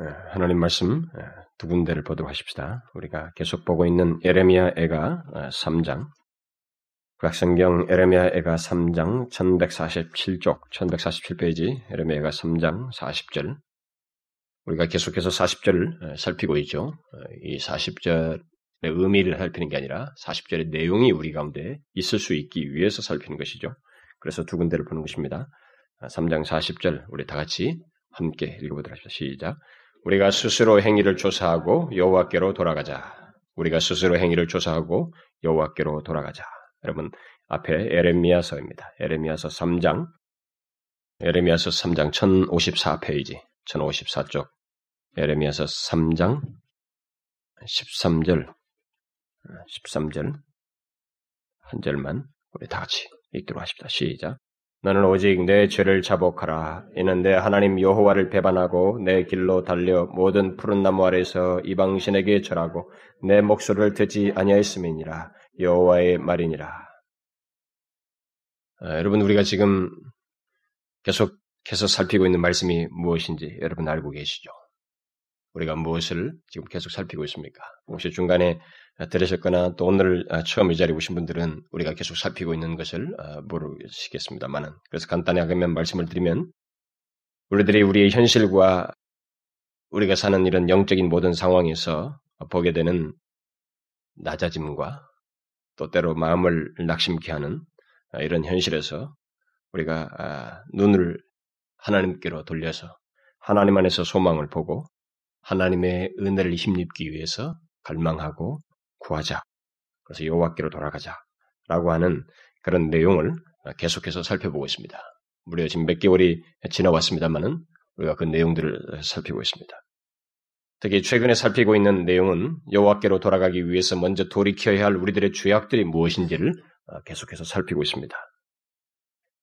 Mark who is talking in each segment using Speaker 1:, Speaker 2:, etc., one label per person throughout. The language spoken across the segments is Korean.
Speaker 1: 예, 하나님 말씀 예, 두 군데를 보도록 하십시다. 우리가 계속 보고 있는 에레미야 애가 3장, 각성경 에레미야 애가 3장 1147쪽, 1147페이지 에레미야 애가 3장 40절. 우리가 계속해서 40절을 살피고 있죠. 이 40절의 의미를 살피는 게 아니라 40절의 내용이 우리 가운데 있을 수 있기 위해서 살피는 것이죠. 그래서 두 군데를 보는 것입니다. 3장 40절 우리 다 같이 함께 읽어보도록 하십시다. 시작. 우리가 스스로 행위를 조사하고 여호와께로 돌아가자. 우리가 스스로 행위를 조사하고 여호와께로 돌아가자. 여러분 앞에 에레미야서입니다. 에레미야서 3장 에레미야서 3장 1054페이지 1054쪽 에레미야서 3장 13절 13절 한 절만 우리 다 같이 읽도록 하십시다. 시작. 너는 오직 내 죄를 자복하라. 이는 내 하나님 여호와를 배반하고 내 길로 달려 모든 푸른 나무 아래서 이방신에게 절하고 내 목소리를 듣지 아니하였음이니라. 여호와의 말이니라. 아, 여러분 우리가 지금 계속해서 살피고 있는 말씀이 무엇인지 여러분 알고 계시죠? 우리가 무엇을 지금 계속 살피고 있습니까? 혹시 중간에 들으셨거나 또 오늘 처음 이 자리에 오신 분들은 우리가 계속 살피고 있는 것을 어, 모르시겠습니다만은 그래서 간단하게 말씀을 드리면 우리들이 우리의 현실과 우리가 사는 이런 영적인 모든 상황에서 보게 되는 낮아짐과 또 때로 마음을 낙심케 하는 어, 이런 현실에서 우리가 아, 눈을 하나님께로 돌려서 하나님 안에서 소망을 보고 하나님의 은혜를 힘입기 위해서 갈망하고 구하자. 그래서 여호와께로 돌아가자라고 하는 그런 내용을 계속해서 살펴보고 있습니다. 무려 지금 몇 개월이 지나왔습니다만은 우리가 그 내용들을 살피고 있습니다. 특히 최근에 살피고 있는 내용은 여호와께로 돌아가기 위해서 먼저 돌이켜야 할 우리들의 죄악들이 무엇인지를 계속해서 살피고 있습니다.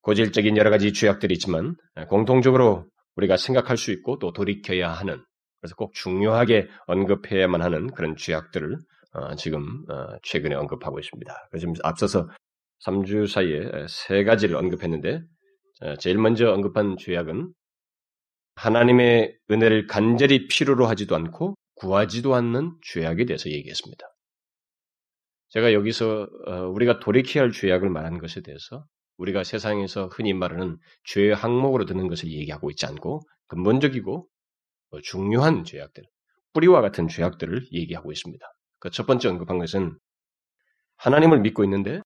Speaker 1: 고질적인 여러 가지 죄악들이 있지만 공통적으로 우리가 생각할 수 있고 또 돌이켜야 하는 그래서 꼭 중요하게 언급해야만 하는 그런 죄악들을 어, 지금 어, 최근에 언급하고 있습니다. 그래서 앞서서 3주 사이에 세 가지를 언급했는데 어, 제일 먼저 언급한 죄악은 하나님의 은혜를 간절히 필요로 하지도 않고 구하지도 않는 죄악에 대해서 얘기했습니다. 제가 여기서 우리가 돌이켜야 할 죄악을 말하는 것에 대해서 우리가 세상에서 흔히 말하는 죄의 항목으로 드는 것을 얘기하고 있지 않고 근본적이고 중요한 죄악들, 뿌리와 같은 죄악들을 얘기하고 있습니다. 그 첫 번째 언급한 것은 하나님을 믿고 있는데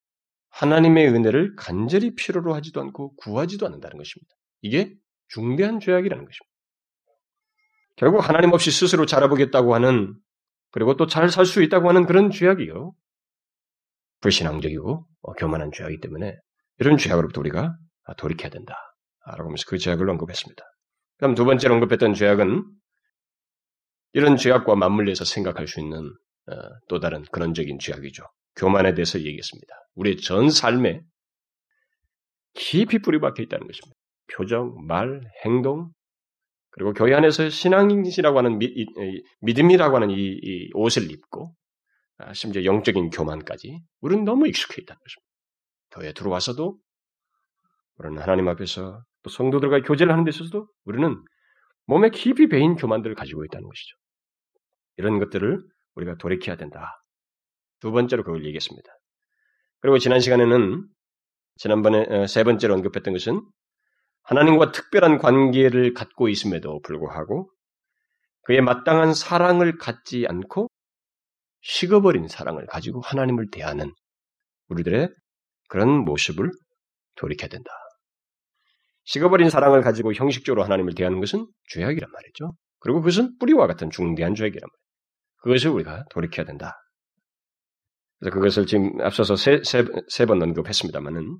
Speaker 1: 하나님의 은혜를 간절히 필요로 하지도 않고 구하지도 않는다는 것입니다. 이게 중대한 죄악이라는 것입니다. 결국 하나님 없이 스스로 자라보겠다고 하는 그리고 또 잘 살 수 있다고 하는 그런 죄악이요. 불신앙적이고 어, 교만한 죄악이기 때문에 이런 죄악으로부터 우리가 돌이켜야 된다. 라고 하면서 그 죄악을 언급했습니다. 그럼 두 번째로 언급했던 죄악은 이런 죄악과 맞물려서 생각할 수 있는 어, 또 다른 근원적인 죄악이죠. 교만에 대해서 얘기했습니다. 우리의 전 삶에 깊이 뿌리박혀 있다는 것입니다. 표정, 말, 행동, 그리고 교회 안에서 신앙이라고 하는 미, 믿음이라고 하는 이, 이, 옷을 입고 아, 심지어 영적인 교만까지 우리는 너무 익숙해 있다는 것입니다. 교회에 들어와서도 우리는 하나님 앞에서 또 성도들과 교제를 하는 데 있어서도 우리는 몸에 깊이 배인 교만들을 가지고 있다는 것이죠. 이런 것들을 우리가 돌이켜야 된다. 두 번째로 그걸 얘기했습니다. 그리고 지난 시간에는 지난번에 어, 세 번째로 언급했던 것은 하나님과 특별한 관계를 갖고 있음에도 불구하고 그의 마땅한 사랑을 갖지 않고 식어버린 사랑을 가지고 하나님을 대하는 우리들의 그런 모습을 돌이켜야 된다. 식어버린 사랑을 가지고 형식적으로 하나님을 대하는 것은 죄악이란 말이죠. 그리고 그것은 뿌리와 같은 중대한 죄악이란 말이에요. 그것을 우리가 돌이켜야 된다. 그래서 그것을 지금 앞서서 세, 세, 세 번 언급했습니다만은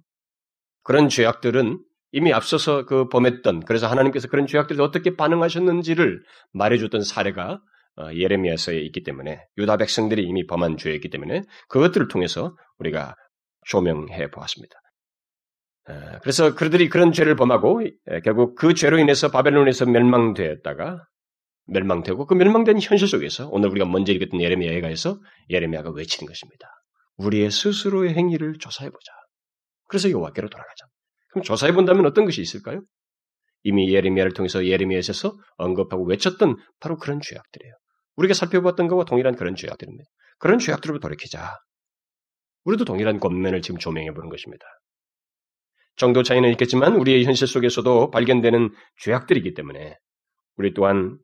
Speaker 1: 그런 죄악들은 이미 앞서서 그 범했던 그래서 하나님께서 그런 죄악들이 어떻게 반응하셨는지를 말해줬던 사례가 어, 예레미야서에 있기 때문에 유다 백성들이 이미 범한 죄였기 때문에 그것들을 통해서 우리가 조명해 보았습니다. 그래서 그들이 그런 죄를 범하고 결국 그 죄로 인해서 바벨론에서 멸망되었다가 멸망되고 그 멸망된 현실 속에서 오늘 우리가 먼저 읽었던 예레미야에가에서 예레미야가 외치는 것입니다. 우리의 스스로의 행위를 조사해 보자. 그래서 여호와께로 돌아가자. 그럼 조사해 본다면 어떤 것이 있을까요? 이미 예레미야를 통해서 예레미야에서 언급하고 외쳤던 바로 그런 죄악들이에요. 우리가 살펴봤던 것과 동일한 그런 죄악들입니다. 그런 죄악들로부터 돌이키자. 우리도 동일한 권면을 지금 조명해 보는 것입니다. 정도 차이는 있겠지만 우리의 현실 속에서도 발견되는 죄악들이기 때문에 우리 또한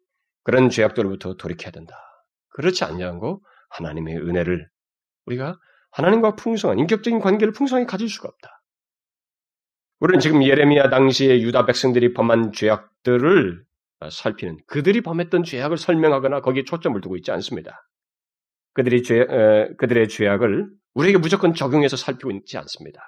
Speaker 1: 그런 죄악들로부터 돌이켜야 된다. 그렇지 않냐고 하나님의 은혜를 우리가 하나님과 풍성한 인격적인 관계를 풍성하게 가질 수가 없다. 우리는 지금 예레미야 당시에 유다 백성들이 범한 죄악들을 살피는 그들이 범했던 죄악을 설명하거나 거기에 초점을 두고 있지 않습니다. 그들이 죄, 에, 그들의 죄악을 우리에게 무조건 적용해서 살피고 있지 않습니다.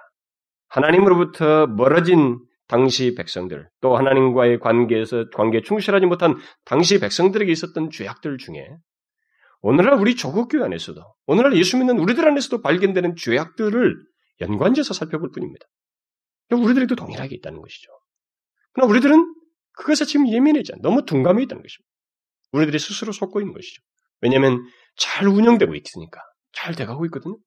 Speaker 1: 하나님으로부터 멀어진 당시 백성들, 또 하나님과의 관계에서 관계에 충실하지 못한 당시 백성들에게 있었던 죄악들 중에 오늘날 우리 조국 교회 안에서도, 오늘날 예수 믿는 우리들 안에서도 발견되는 죄악들을 연관지어서 살펴볼 뿐입니다. 우리들에도 동일하게 있다는 것이죠. 그러나 우리들은 그것에 지금 예민해져 너무 둔감해 있다는 것입니다. 우리들이 스스로 속고 있는 것이죠. 왜냐하면 잘 운영되고 있으니까 잘 돼가고 있거든요.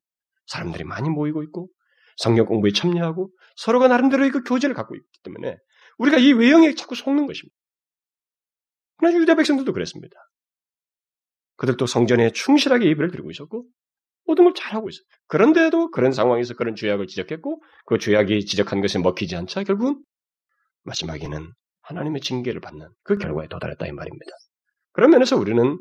Speaker 1: 사람들이 많이 모이고 있고 성경 공부에 참여하고 서로가 나름대로의 그 교제를 갖고 있기 때문에 우리가 이 외형에 자꾸 속는 것입니다. 그러나 유대 백성들도 그랬습니다. 그들도 성전에 충실하게 예배를 드리고 있었고 모든 걸 잘하고 있어요. 그런데도 그런 상황에서 그런 죄악을 지적했고 그 죄악이 지적한 것에 먹히지 않자 결국은 마지막에는 하나님의 징계를 받는 그 결과에 도달했다 이 말입니다. 그런 면에서 우리는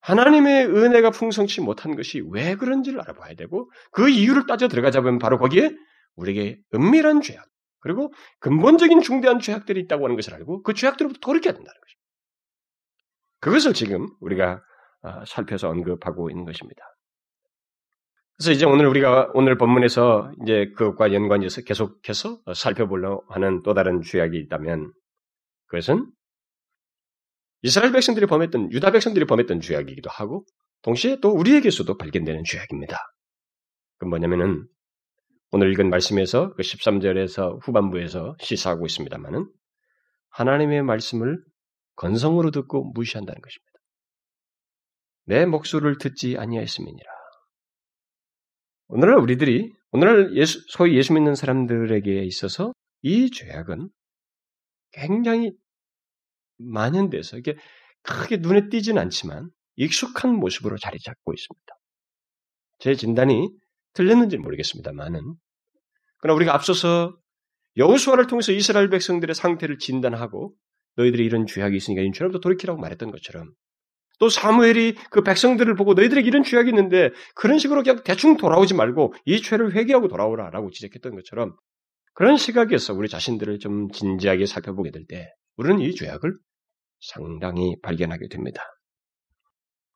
Speaker 1: 하나님의 은혜가 풍성치 못한 것이 왜 그런지를 알아봐야 되고 그 이유를 따져 들어가자 보면 바로 거기에 우리에게 은밀한 죄악 그리고 근본적인 중대한 죄악들이 있다고 하는 것을 알고 그 죄악들로부터 돌이켜야 된다는 것입니다. 그것을 지금 우리가 아, 살펴서 언급하고 있는 것입니다. 그래서 이제 오늘 우리가 오늘 본문에서 이제 그것과 연관해서 계속해서 살펴보려 하는 또 다른 죄악이 있다면 그것은 이스라엘 백성들이 범했던 유다 백성들이 범했던 죄악이기도 하고 동시에 또 우리에게서도 발견되는 죄악입니다. 그 뭐냐면은 오늘 읽은 말씀에서 그 13절에서 후반부에서 시사하고 있습니다만은 하나님의 말씀을 건성으로 듣고 무시한다는 것입니다. 내 목소리를 듣지 아니하였음이니라. 오늘날 우리들이 오늘날 예수, 소위 예수 믿는 사람들에게 있어서 이 죄악은 굉장히 만연돼서 이게 크게 눈에 띄지는 않지만 익숙한 모습으로 자리 잡고 있습니다. 제 진단이 틀렸는지는 모르겠습니다만은 그러나 우리가 앞서서 여호수아를 통해서 이스라엘 백성들의 상태를 진단하고 너희들이 이런 죄악이 있으니까 인처럼부터 돌이키라고 말했던 것처럼 또 사무엘이 그 백성들을 보고 너희들에게 이런 죄악이 있는데 그런 식으로 그냥 대충 돌아오지 말고 이 죄를 회개하고 돌아오라라고 지적했던 것처럼 그런 시각에서 우리 자신들을 좀 진지하게 살펴보게 될 때 우리는 이 죄악을 상당히 발견하게 됩니다.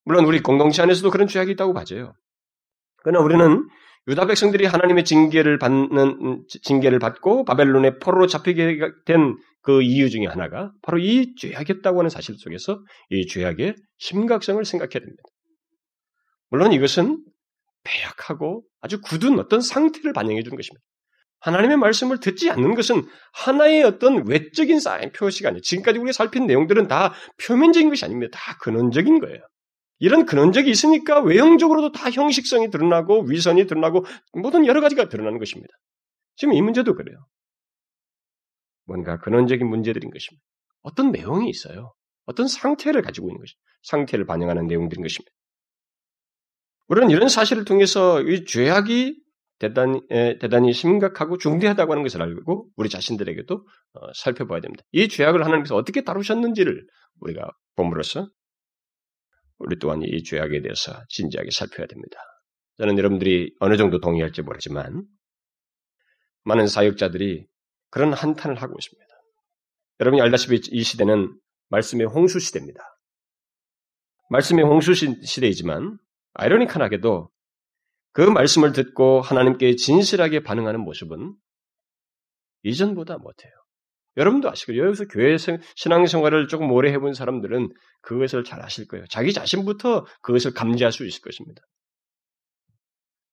Speaker 1: 물론 우리 공동체 안에서도 그런 죄악이 있다고 봐져요. 그러나 우리는 유다 백성들이 하나님의 징계를 받는 징계를 받고 바벨론의 포로로 잡히게 된 그 이유 중에 하나가 바로 이 죄악이었다고 하는 사실 속에서 이 죄악의 심각성을 생각해야 됩니다. 물론 이것은 배약하고 아주 굳은 어떤 상태를 반영해 주는 것입니다. 하나님의 말씀을 듣지 않는 것은 하나의 어떤 외적인 사인 표시가 아니에요. 지금까지 우리가 살핀 내용들은 다 표면적인 것이 아닙니다. 다 근원적인 거예요. 이런 근원적이 있으니까 외형적으로도 다 형식성이 드러나고 위선이 드러나고 모든 여러 가지가 드러나는 것입니다. 지금 이 문제도 그래요. 뭔가 근원적인 문제들인 것입니다. 어떤 내용이 있어요. 어떤 상태를 가지고 있는 것입니다. 상태를 반영하는 내용들인 것입니다. 우리는 이런 사실을 통해서 이 죄악이 대단히, 대단히 심각하고 중대하다고 하는 것을 알고 우리 자신들에게도 어, 살펴봐야 됩니다. 이 죄악을 하나님께서 어떻게 다루셨는지를 우리가 봄으로써 우리 또한 이 죄악에 대해서 진지하게 살펴야 됩니다. 저는 여러분들이 어느 정도 동의할지 모르지만 많은 사역자들이 그런 한탄을 하고 있습니다. 여러분이 알다시피 이 시대는 말씀의 홍수 시대입니다. 말씀의 홍수 시대이지만 아이러니컬하게도 그 말씀을 듣고 하나님께 진실하게 반응하는 모습은 이전보다 못해요. 여러분도 아시고 여기서 교회 신앙생활을 조금 오래 해본 사람들은 그것을 잘 아실 거예요. 자기 자신부터 그것을 감지할 수 있을 것입니다.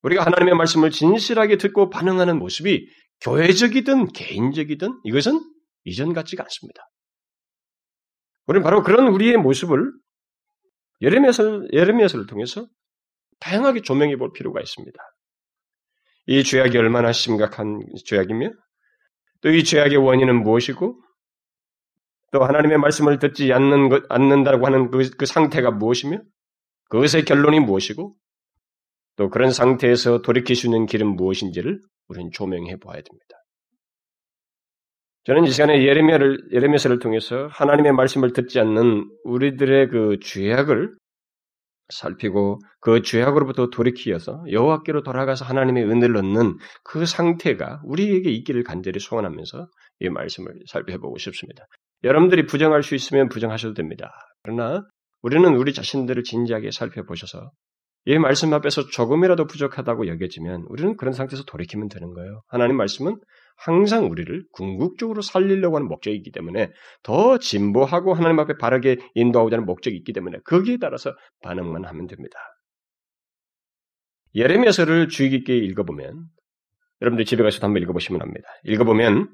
Speaker 1: 우리가 하나님의 말씀을 진실하게 듣고 반응하는 모습이 교회적이든 개인적이든 이것은 이전 같지가 않습니다. 우리는 바로 그런 우리의 모습을 예레미야서를 통해서 다양하게 조명해 볼 필요가 있습니다. 이 죄악이 얼마나 심각한 죄악이며 또 이 죄악의 원인은 무엇이고 또 하나님의 말씀을 듣지 않는 것, 않는다고 하는 그, 그 상태가 무엇이며 그것의 결론이 무엇이고 또 그런 상태에서 돌이킬 수 있는 길은 무엇인지를 우리는 조명해 보아야 됩니다. 저는 이 시간에 예레미야를 예레미야서를 통해서 하나님의 말씀을 듣지 않는 우리들의 그 죄악을 살피고 그 죄악으로부터 돌이키어서 여호와께로 돌아가서 하나님의 은혜를 얻는 그 상태가 우리에게 있기를 간절히 소원하면서 이 말씀을 살펴보고 싶습니다. 여러분들이 부정할 수 있으면 부정하셔도 됩니다. 그러나 우리는 우리 자신들을 진지하게 살펴보셔서 이 말씀 앞에서 조금이라도 부족하다고 여겨지면 우리는 그런 상태에서 돌이키면 되는 거예요. 하나님 말씀은 항상 우리를 궁극적으로 살리려고 하는 목적이기 때문에 더 진보하고 하나님 앞에 바르게 인도하고자 하는 목적이 있기 때문에 거기에 따라서 반응만 하면 됩니다. 예레미야서를 주의 깊게 읽어보면 여러분들 집에 가서 한번 읽어보시면 합니다. 읽어보면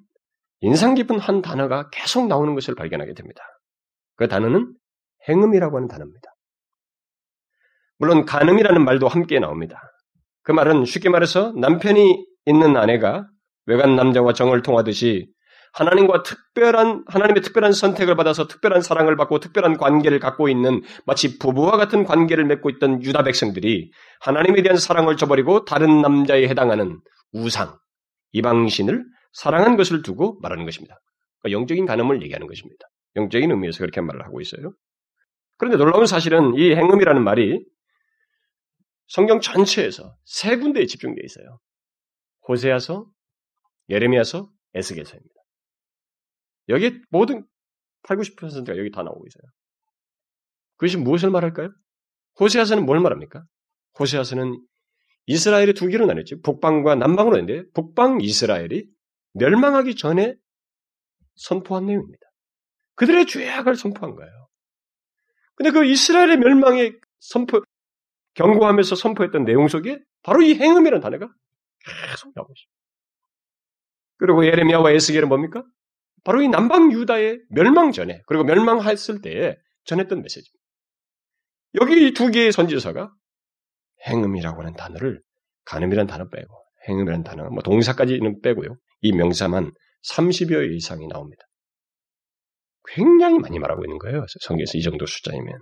Speaker 1: 인상 깊은 한 단어가 계속 나오는 것을 발견하게 됩니다. 그 단어는 행음이라고 하는 단어입니다. 물론 간음이라는 말도 함께 나옵니다. 그 말은 쉽게 말해서 남편이 있는 아내가 외간 남자와 정을 통하듯이 하나님과 특별한 하나님의 특별한 선택을 받아서 특별한 사랑을 받고 특별한 관계를 갖고 있는 마치 부부와 같은 관계를 맺고 있던 유다 백성들이 하나님에 대한 사랑을 저버리고 다른 남자에 해당하는 우상 이방신을 사랑한 것을 두고 말하는 것입니다. 그러니까 영적인 간음을 얘기하는 것입니다. 영적인 의미에서 그렇게 말을 하고 있어요. 그런데 놀라운 사실은 이 행음이라는 말이 성경 전체에서 세 군데에 집중되어 있어요. 호세아서, 예레미야서, 에스겔서입니다. 여기 모든 8, 90%가 여기 다 나오고 있어요. 그것이 무엇을 말할까요? 호세아서는 뭘 말합니까? 호세아서는 이스라엘이 두 개로 나뉘었죠. 북방과 남방으로 했는데 북방 이스라엘이 멸망하기 전에 선포한 내용입니다. 그들의 죄악을 선포한 거예요. 근데 그 이스라엘의 멸망의 선포, 경고하면서 선포했던 내용 속에 바로 이 행음이라는 단어가 계속 나오고 있습니다. 그리고 예레미야와 에스겔은 뭡니까? 바로 이 남방 유다의 멸망 전에 그리고 멸망했을 때에 전했던 메시지입니다. 여기 두 개의 선지서가 행음이라고 하는 단어를 간음이라는 단어 빼고 행음이라는 단어 뭐 동사까지는 빼고요. 이 명사만 30여 이상이 나옵니다. 굉장히 많이 말하고 있는 거예요. 성경에서 이 정도 숫자이면.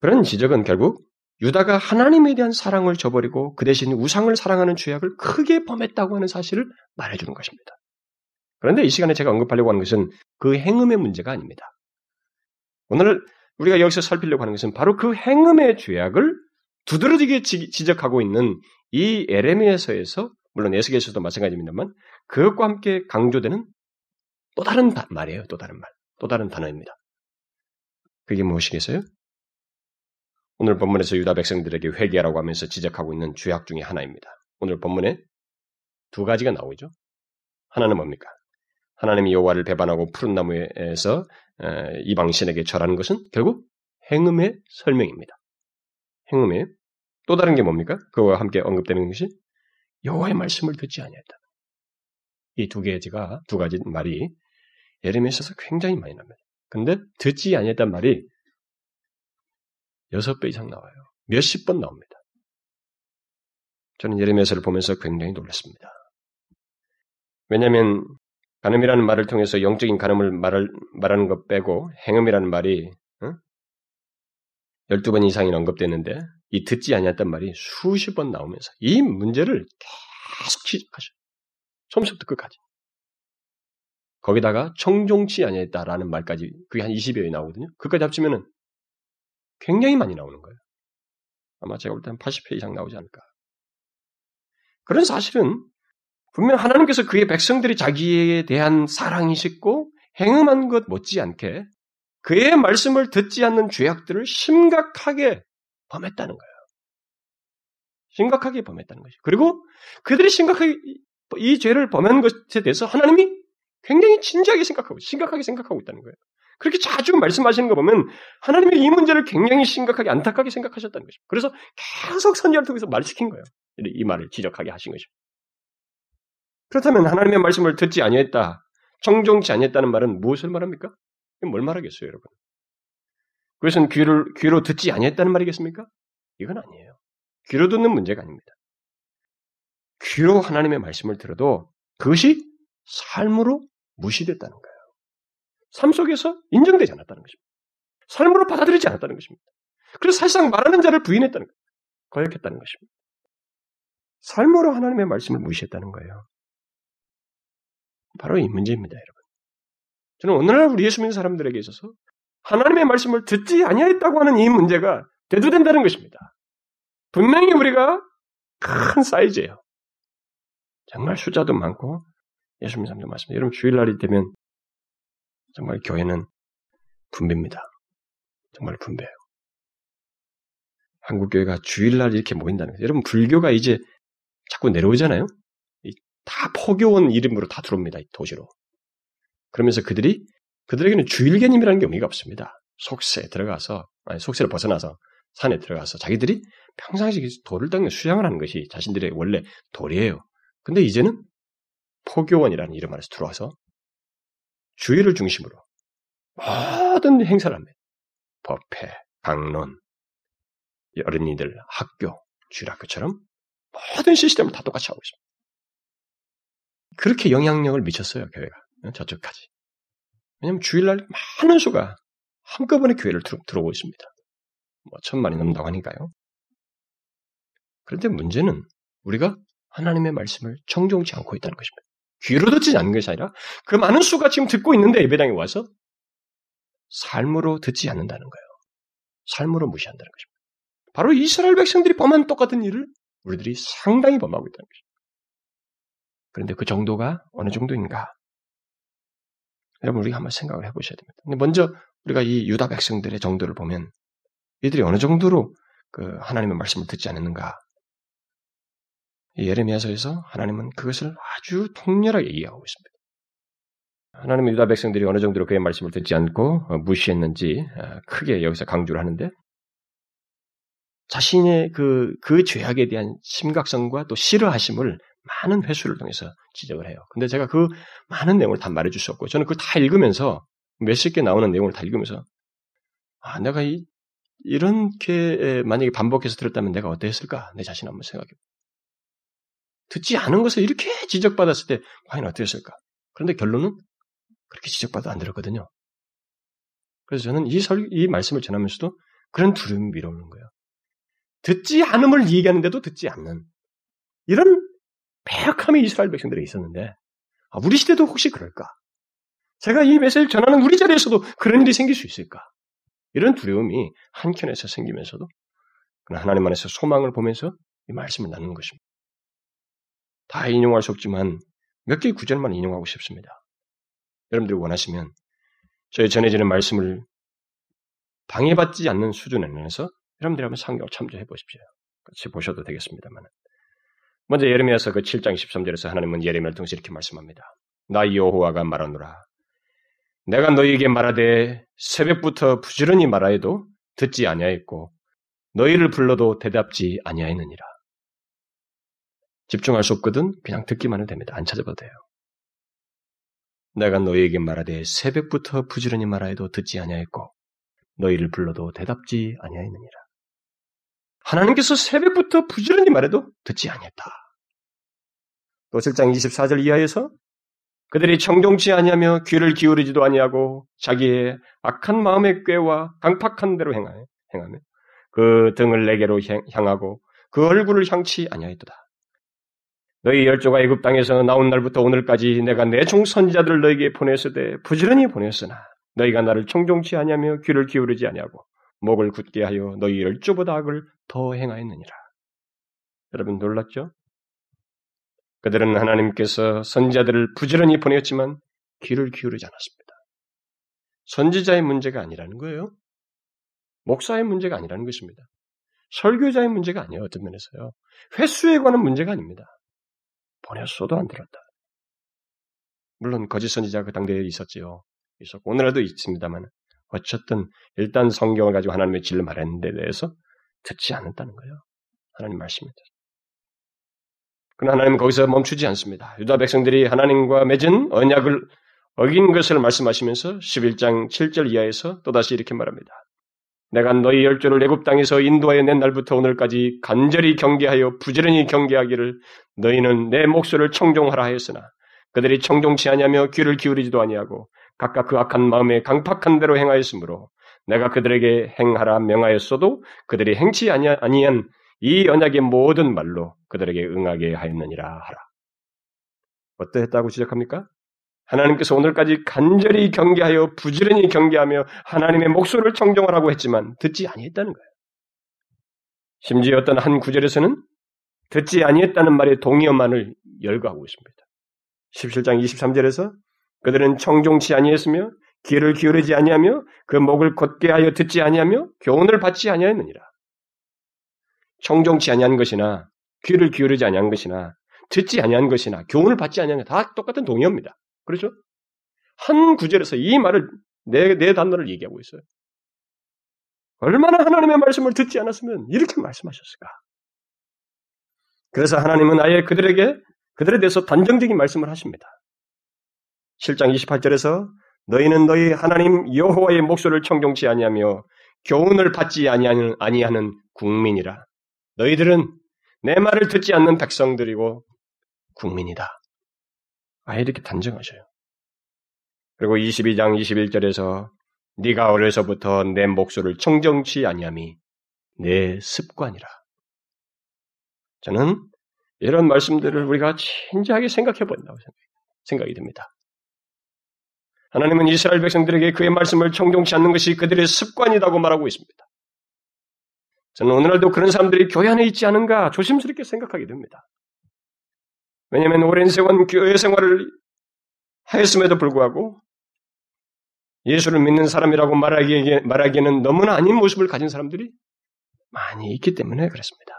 Speaker 1: 그런 지적은 결국 유다가 하나님에 대한 사랑을 저버리고 그 대신 우상을 사랑하는 죄악을 크게 범했다고 하는 사실을 말해주는 것입니다. 그런데 이 시간에 제가 언급하려고 하는 것은 그 행음의 문제가 아닙니다. 오늘 우리가 여기서 살피려고 하는 것은 바로 그 행음의 죄악을 두드러지게 지적하고 있는 이 에레미에서에서 물론 에스겔에서도 마찬가지입니다만 그것과 함께 강조되는 또 다른 말이에요. 또 다른 말. 또 다른 단어입니다. 그게 무엇이겠어요? 오늘 본문에서 유다 백성들에게 회개하라고 하면서 지적하고 있는 죄악 중의 하나입니다. 오늘 본문에 두 가지가 나오죠. 하나는 뭡니까? 하나님이 여호와를 배반하고 푸른 나무에서 이방 신에게 절하는 것은 결국 행음의 설명입니다. 행음의 또 다른 게 뭡니까? 그와 함께 언급되는 것이 여호와의 말씀을 듣지 아니했다. 이두 가지가 두 가지 말이 예레미야에서 굉장히 많이 납니다. 근데 듣지 아니했단 말이 여섯 배 이상 나와요. 몇십 번 나옵니다. 저는 예레미야서를 보면서 굉장히 놀랐습니다. 왜냐하면 간음이라는 말을 통해서 영적인 간음을 말을, 말하는 것 빼고 행음이라는 말이 어? 12번 이상이 언급됐는데 이 듣지 아니었단 말이 수십 번 나오면서 이 문제를 계속 지적하셔요. 처음부터 끝까지. 거기다가 청종치 아니했다라는 말까지 그게 한 20여이 나오거든요. 그까지 합치면은 굉장히 많이 나오는 거예요. 아마 제가 볼 때는 80회 이상 나오지 않을까. 그런 사실은 분명 하나님께서 그의 백성들이 자기에 대한 사랑이 싣고 행음한 것 못지않게 그의 말씀을 듣지 않는 죄악들을 심각하게 범했다는 거예요. 심각하게 범했다는 것이. 그리고 그들이 심각하게 이 죄를 범한 것에 대해서 하나님이 굉장히 진지하게 생각하고 심각하게 생각하고 있다는 거예요. 그렇게 자주 말씀하시는 거 보면 하나님의 이 문제를 굉장히 심각하게 안타깝게 생각하셨다는 것입니다. 그래서 계속 선지를 통해서 말시킨 거예요. 이 말을 지적하게 하신 것입니다. 그렇다면 하나님의 말씀을 듣지 아니했다, 청종치 아니했다는 말은 무엇을 말합니까? 뭘 말하겠어요, 여러분? 그것은 귀를, 귀로 듣지 아니했다는 말이겠습니까? 이건 아니에요. 귀로 듣는 문제가 아닙니다. 귀로 하나님의 말씀을 들어도 그것이 삶으로 무시됐다는 거예요. 삶 속에서 인정되지 않았다는 것입니다. 삶으로 받아들이지 않았다는 것입니다. 그래서 사실상 말하는 자를 부인했다는 것, 거역했다는 것입니다. 삶으로 하나님의 말씀을 무시했다는 거예요. 바로 이 문제입니다, 여러분. 저는 오늘날 우리 예수 믿는 사람들에게 있어서 하나님의 말씀을 듣지 아니하였다고 하는 이 문제가 대두된다는 것입니다. 분명히 우리가 큰 사이즈예요. 정말 숫자도 많고 예수 믿는 사람도 많습니다. 여러분 주일날이 되면 정말 교회는 분배입니다. 정말 분배예요. 한국 교회가 주일날 이렇게 모인다는 거예요. 여러분 불교가 이제 자꾸 내려오잖아요. 다 포교원 이름으로 다 들어옵니다. 도시로. 그러면서 그들이 그들에게는 주일 개념이라는 게 의미가 없습니다. 속세에 들어가서 아니 속세를 벗어나서 산에 들어가서 자기들이 평상시 돌을 닦는 수양을 하는 것이 자신들의 원래 도리예요. 근데 이제는 포교원이라는 이름 안에서 들어와서 주일을 중심으로 모든 행사를 합니다. 법회, 강론, 어린이들 학교, 주일학교처럼 모든 시스템을 다 똑같이 하고 있습니다. 그렇게 영향력을 미쳤어요, 교회가. 저쪽까지. 왜냐하면 주일날 많은 수가 한꺼번에 교회를 들어, 들어 오고 있습니다. 뭐 천만이 넘는다고 하니까요. 그런데 문제는 우리가 하나님의 말씀을 청종치 않고 있다는 것입니다. 귀로 듣지 않는 것이 아니라 그 많은 수가 지금 듣고 있는데 예배당에 와서 삶으로 듣지 않는다는 거예요. 삶으로 무시한다는 것입니다. 바로 이스라엘 백성들이 범한 똑같은 일을 우리들이 상당히 범하고 있다는 것입니다. 그런데 그 정도가 어느 정도인가? 여러분 우리가 한번 생각을 해보셔야 됩니다. 근데 먼저 우리가 이 유다 백성들의 정도를 보면 이들이 어느 정도로 그 하나님의 말씀을 듣지 않았는가? 예레미야서에서 하나님은 그것을 아주 통렬하게 얘기하고 있습니다. 하나님의 유다 백성들이 어느 정도로 그의 말씀을 듣지 않고 어, 무시했는지 어, 크게 여기서 강조를 하는데 자신의 그, 그 죄악에 대한 심각성과 또 싫어하심을 많은 회수를 통해서 지적을 해요. 근데 제가 그 많은 내용을 다 말해줄 수 없고, 저는 그걸 다 읽으면서, 몇십 개 나오는 내용을 다 읽으면서, 아, 내가 이, 이렇게 만약에 반복해서 들었다면 내가 어땠을까? 내 자신 한번 생각해. 듣지 않은 것을 이렇게 지적받았을 때, 과연 어땠을까? 그런데 결론은 그렇게 지적받아 안 들었거든요. 그래서 저는 이 설, 이 말씀을 전하면서도 그런 두려움이 밀어오는 거예요. 듣지 않음을 얘기하는데도 듣지 않는 이런 배역함이 이스라엘 백성들에 있었는데 아, 우리 시대도 혹시 그럴까? 제가 이 메시지를 전하는 우리 자리에서도 그런 일이 생길 수 있을까? 이런 두려움이 한켠에서 생기면서도 하나님 안에서 소망을 보면서 이 말씀을 나누는 것입니다. 다 인용할 수 없지만 몇 개의 구절만 인용하고 싶습니다. 여러분들이 원하시면 저희 전해지는 말씀을 방해받지 않는 수준에 내서 여러분들이 한번 상경 참조해 보십시오. 같이 보셔도 되겠습니다만. 먼저 예레미야서 그 7장 13절에서 하나님은 예레미야를 통해서 이렇게 말씀합니다. 나 여호와가 말하노라. 내가 너희에게 말하되 새벽부터 부지런히 말하여도 듣지 아니하였고 너희를 불러도 대답지 아니하였느니라. 집중할 수 없거든 그냥 듣기만 해도 됩니다. 안 찾아봐도 돼요. 내가 너희에게 말하되 새벽부터 부지런히 말하여도 듣지 아니하였고 너희를 불러도 대답지 아니하였느니라. 하나님께서 새벽부터 부지런히 말해도 듣지 아니했다. 또 7장 24절 이하에서 그들이 청종치 아니하며 귀를 기울이지도 아니하고 자기의 악한 마음의 꾀와 강팍한 대로 행하며, 그 등을 내게로 향하고 그 얼굴을 향치 아니하였도다. 너희 열조가 애굽 땅에서 나온 날부터 오늘까지 내가 내 종 선지자들을 너에게 보냈을 때 부지런히 보냈으나 너희가 나를 청종치 아니하며 귀를 기울이지 아니하고 목을 굳게 하여 너희 열조보다 악을 더 행하였느니라. 여러분 놀랐죠? 그들은 하나님께서 선지자들을 부지런히 보냈지만 귀를 기울이지 않았습니다. 선지자의 문제가 아니라는 거예요. 목사의 문제가 아니라는 것입니다. 설교자의 문제가 아니에요. 어떤 면에서요. 횟수에 관한 문제가 아닙니다. 보냈어도 안 들었다. 물론 거짓 선지자 그 당대에 있었지요. 있었고 오늘날도 있습니다만 어쨌든 일단 성경을 가지고 하나님의 진리를 말했는 데 대해서 듣지 않았다는 거예요. 하나님 말씀입니다. 그러나 하나님은 거기서 멈추지 않습니다. 유다 백성들이 하나님과 맺은 언약을 어긴 것을 말씀하시면서 11장 7절 이하에서 또다시 이렇게 말합니다. 내가 너희 열조를 애굽 땅에서 인도하여 낸 날부터 오늘까지 간절히 경계하여 부지런히 경계하기를 너희는 내 목소리를 청종하라 하였으나 그들이 청종치 아니하며 귀를 기울이지도 아니하고 각각 그 악한 마음에 강팍한 대로 행하였으므로 내가 그들에게 행하라 명하였어도 그들이 행치 아니한 이 언약의 모든 말로 그들에게 응하게 하였느니라 하라. 어떠했다고 지적합니까? 하나님께서 오늘까지 간절히 경계하여 부지런히 경계하며 하나님의 목소리를 청정하라고 했지만 듣지 아니했다는 거예요. 심지어 어떤 한 구절에서는 듣지 아니했다는 말에 동의어만을 열거하고 있습니다. 17장 23절에서 그들은 청종치 아니했으며 귀를 기울이지 아니하며 그 목을 곧게 하여 듣지 아니하며 교훈을 받지 아니하였느니라. 청종치 아니한 것이나 귀를 기울이지 아니한 것이나 듣지 아니한 것이나 교훈을 받지 아니한 다 똑같은 동의어입니다. 그렇죠? 한 구절에서 이 말을 네, 네 단어를 얘기하고 있어요. 얼마나 하나님의 말씀을 듣지 않았으면 이렇게 말씀하셨을까? 그래서 하나님은 아예 그들에게 그들에 대해서 단정적인 말씀을 하십니다. 7장 28절에서 너희는 너희 하나님 여호와의 목소리를 청종치 아니하며 교훈을 받지 아니하는, 아니하는 국민이라. 너희들은 내 말을 듣지 않는 백성들이고 국민이다. 아예 이렇게 단정하셔요. 그리고 22장 21절에서 네가 어려서부터 내 목소리를 청정치 아니함이 내 습관이라. 저는 이런 말씀들을 우리가 진지하게 생각해 본다고 생각이 듭니다. 하나님은 이스라엘 백성들에게 그의 말씀을 청종치 않는 것이 그들의 습관이라고 말하고 있습니다. 저는 오늘날도 그런 사람들이 교회 안에 있지 않은가 조심스럽게 생각하게 됩니다. 왜냐하면 오랜 세월 교회 생활을 하였음에도 불구하고 예수를 믿는 사람이라고 말하기에, 말하기에는 너무나 아닌 모습을 가진 사람들이 많이 있기 때문에 그렇습니다.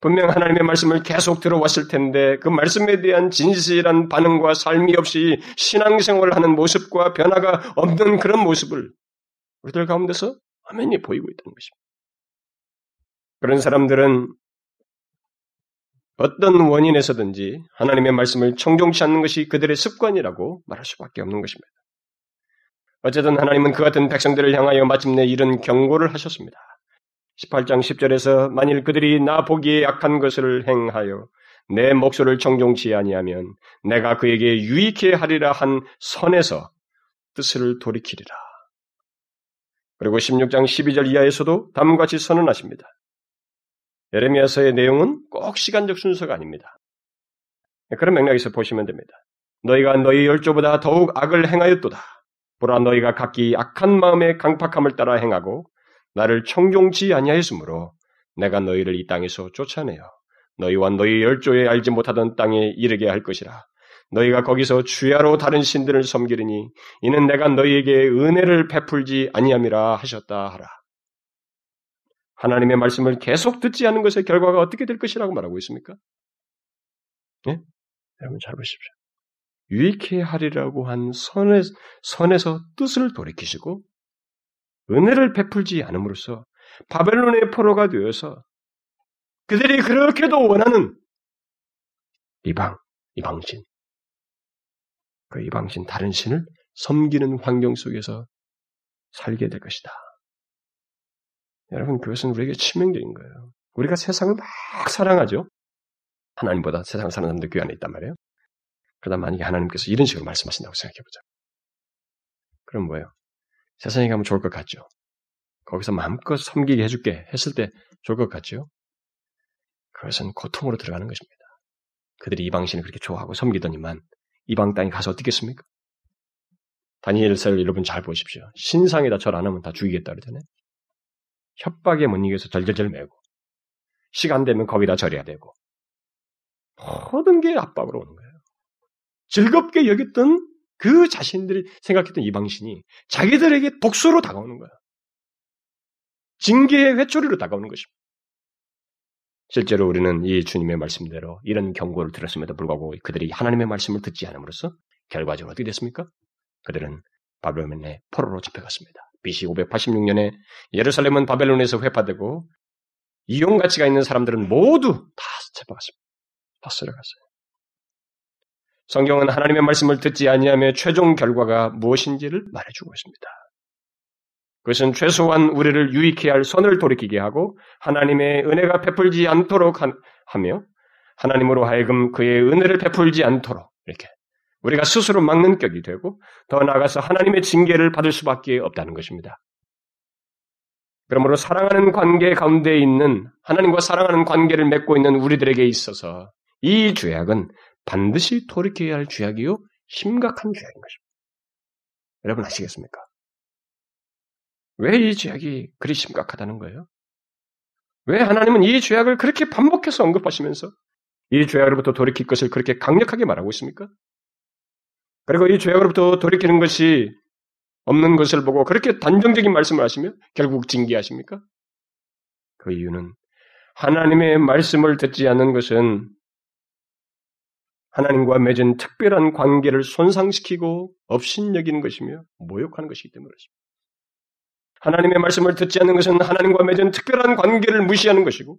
Speaker 1: 분명 하나님의 말씀을 계속 들어왔을 텐데 그 말씀에 대한 진실한 반응과 삶이 없이 신앙생활을 하는 모습과 변화가 없는 그런 모습을 우리들 가운데서 화면이 보이고 있다는 것입니다. 그런 사람들은 어떤 원인에서든지 하나님의 말씀을 청종치 않는 것이 그들의 습관이라고 말할 수밖에 없는 것입니다. 어쨌든 하나님은 그 같은 백성들을 향하여 마침내 이런 경고를 하셨습니다. 18장 10절에서 만일 그들이 나 보기에 악한 것을 행하여 내 목소리를 청종치 아니하면 내가 그에게 유익해 하리라 한 선에서 뜻을 돌이키리라. 그리고 16장 12절 이하에서도 다음과 같이 선언하십니다. 에레미야서의 내용은 꼭 시간적 순서가 아닙니다. 그런 맥락에서 보시면 됩니다. 너희가 너희 열조보다 더욱 악을 행하였도다. 보라 너희가 각기 악한 마음의 강팍함을 따라 행하고 나를 청종치 아니하였으므로 내가 너희를 이 땅에서 쫓아내어 너희와 너희 열조에 알지 못하던 땅에 이르게 할 것이라. 너희가 거기서 주야로 다른 신들을 섬기리니 이는 내가 너희에게 은혜를 베풀지 아니함이라 하셨다 하라. 하나님의 말씀을 계속 듣지 않는 것의 결과가 어떻게 될 것이라고 말하고 있습니까? 예? 여러분 잘 보십시오. 유익해 하리라고 한 선에, 선에서 뜻을 돌이키시고 은혜를 베풀지 않음으로써 바벨론의 포로가 되어서 그들이 그렇게도 원하는 이방, 이방신, 그 이방신 다른 신을 섬기는 환경 속에서 살게 될 것이다. 여러분, 그것은 우리에게 치명적인 거예요. 우리가 세상을 막 사랑하죠? 하나님보다 세상을 사는 사람들 그 안에 있단 말이에요. 그러다 만약에 하나님께서 이런 식으로 말씀하신다고 생각해보자. 그럼 뭐예요? 세상에 가면 좋을 것 같죠? 거기서 마음껏 섬기게 해줄게 했을 때 좋을 것 같죠? 그것은 고통으로 들어가는 것입니다. 그들이 이방신을 그렇게 좋아하고 섬기더니만 이방 땅에 가서 어떻겠습니까? 다니엘서를 여러분 잘 보십시오. 신상에다 절 안 하면 다 죽이겠다 그러잖아요. 협박에 못 이겨서 절절절 매고 시간 되면 거기다 절해야 되고 모든 게 압박으로 오는 거예요. 즐겁게 여겼던 그 자신들이 생각했던 이방신이 자기들에게 독소로 다가오는 거예요. 징계의 회초리로 다가오는 것입니다. 실제로 우리는 이 주님의 말씀대로 이런 경고를 들었음에도 불구하고 그들이 하나님의 말씀을 듣지 않음으로써 결과적으로 어떻게 됐습니까? 그들은 바벨론의 포로로 잡혀갔습니다. BC 586년에 예루살렘은 바벨론에서 회파되고 이용 가치가 있는 사람들은 모두 다 잡아갔습니다. 다 쓸어갔어요. 성경은 하나님의 말씀을 듣지 아니하며 최종 결과가 무엇인지를 말해주고 있습니다. 그것은 최소한 우리를 유익해 할 선을 돌이키게 하고 하나님의 은혜가 베풀지 않도록 하며 하나님으로 하여금 그의 은혜를 베풀지 않도록 이렇게 우리가 스스로 막는 격이 되고 더 나아가서 하나님의 징계를 받을 수밖에 없다는 것입니다. 그러므로 사랑하는 관계 가운데 있는 하나님과 사랑하는 관계를 맺고 있는 우리들에게 있어서 이 죄악은 반드시 돌이켜야 할 죄악이요 심각한 죄악인 것입니다. 여러분 아시겠습니까? 왜 이 죄악이 그리 심각하다는 거예요? 왜 하나님은 이 죄악을 그렇게 반복해서 언급하시면서 이 죄악으로부터 돌이킬 것을 그렇게 강력하게 말하고 있습니까? 그리고 이 죄악으로부터 돌이키는 것이 없는 것을 보고 그렇게 단정적인 말씀을 하시며 결국 징계하십니까? 그 이유는 하나님의 말씀을 듣지 않는 것은 하나님과 맺은 특별한 관계를 손상시키고 업신여기는 것이며 모욕하는 것이기 때문이습니다 하나님의 말씀을 듣지 않는 것은 하나님과 맺은 특별한 관계를 무시하는 것이고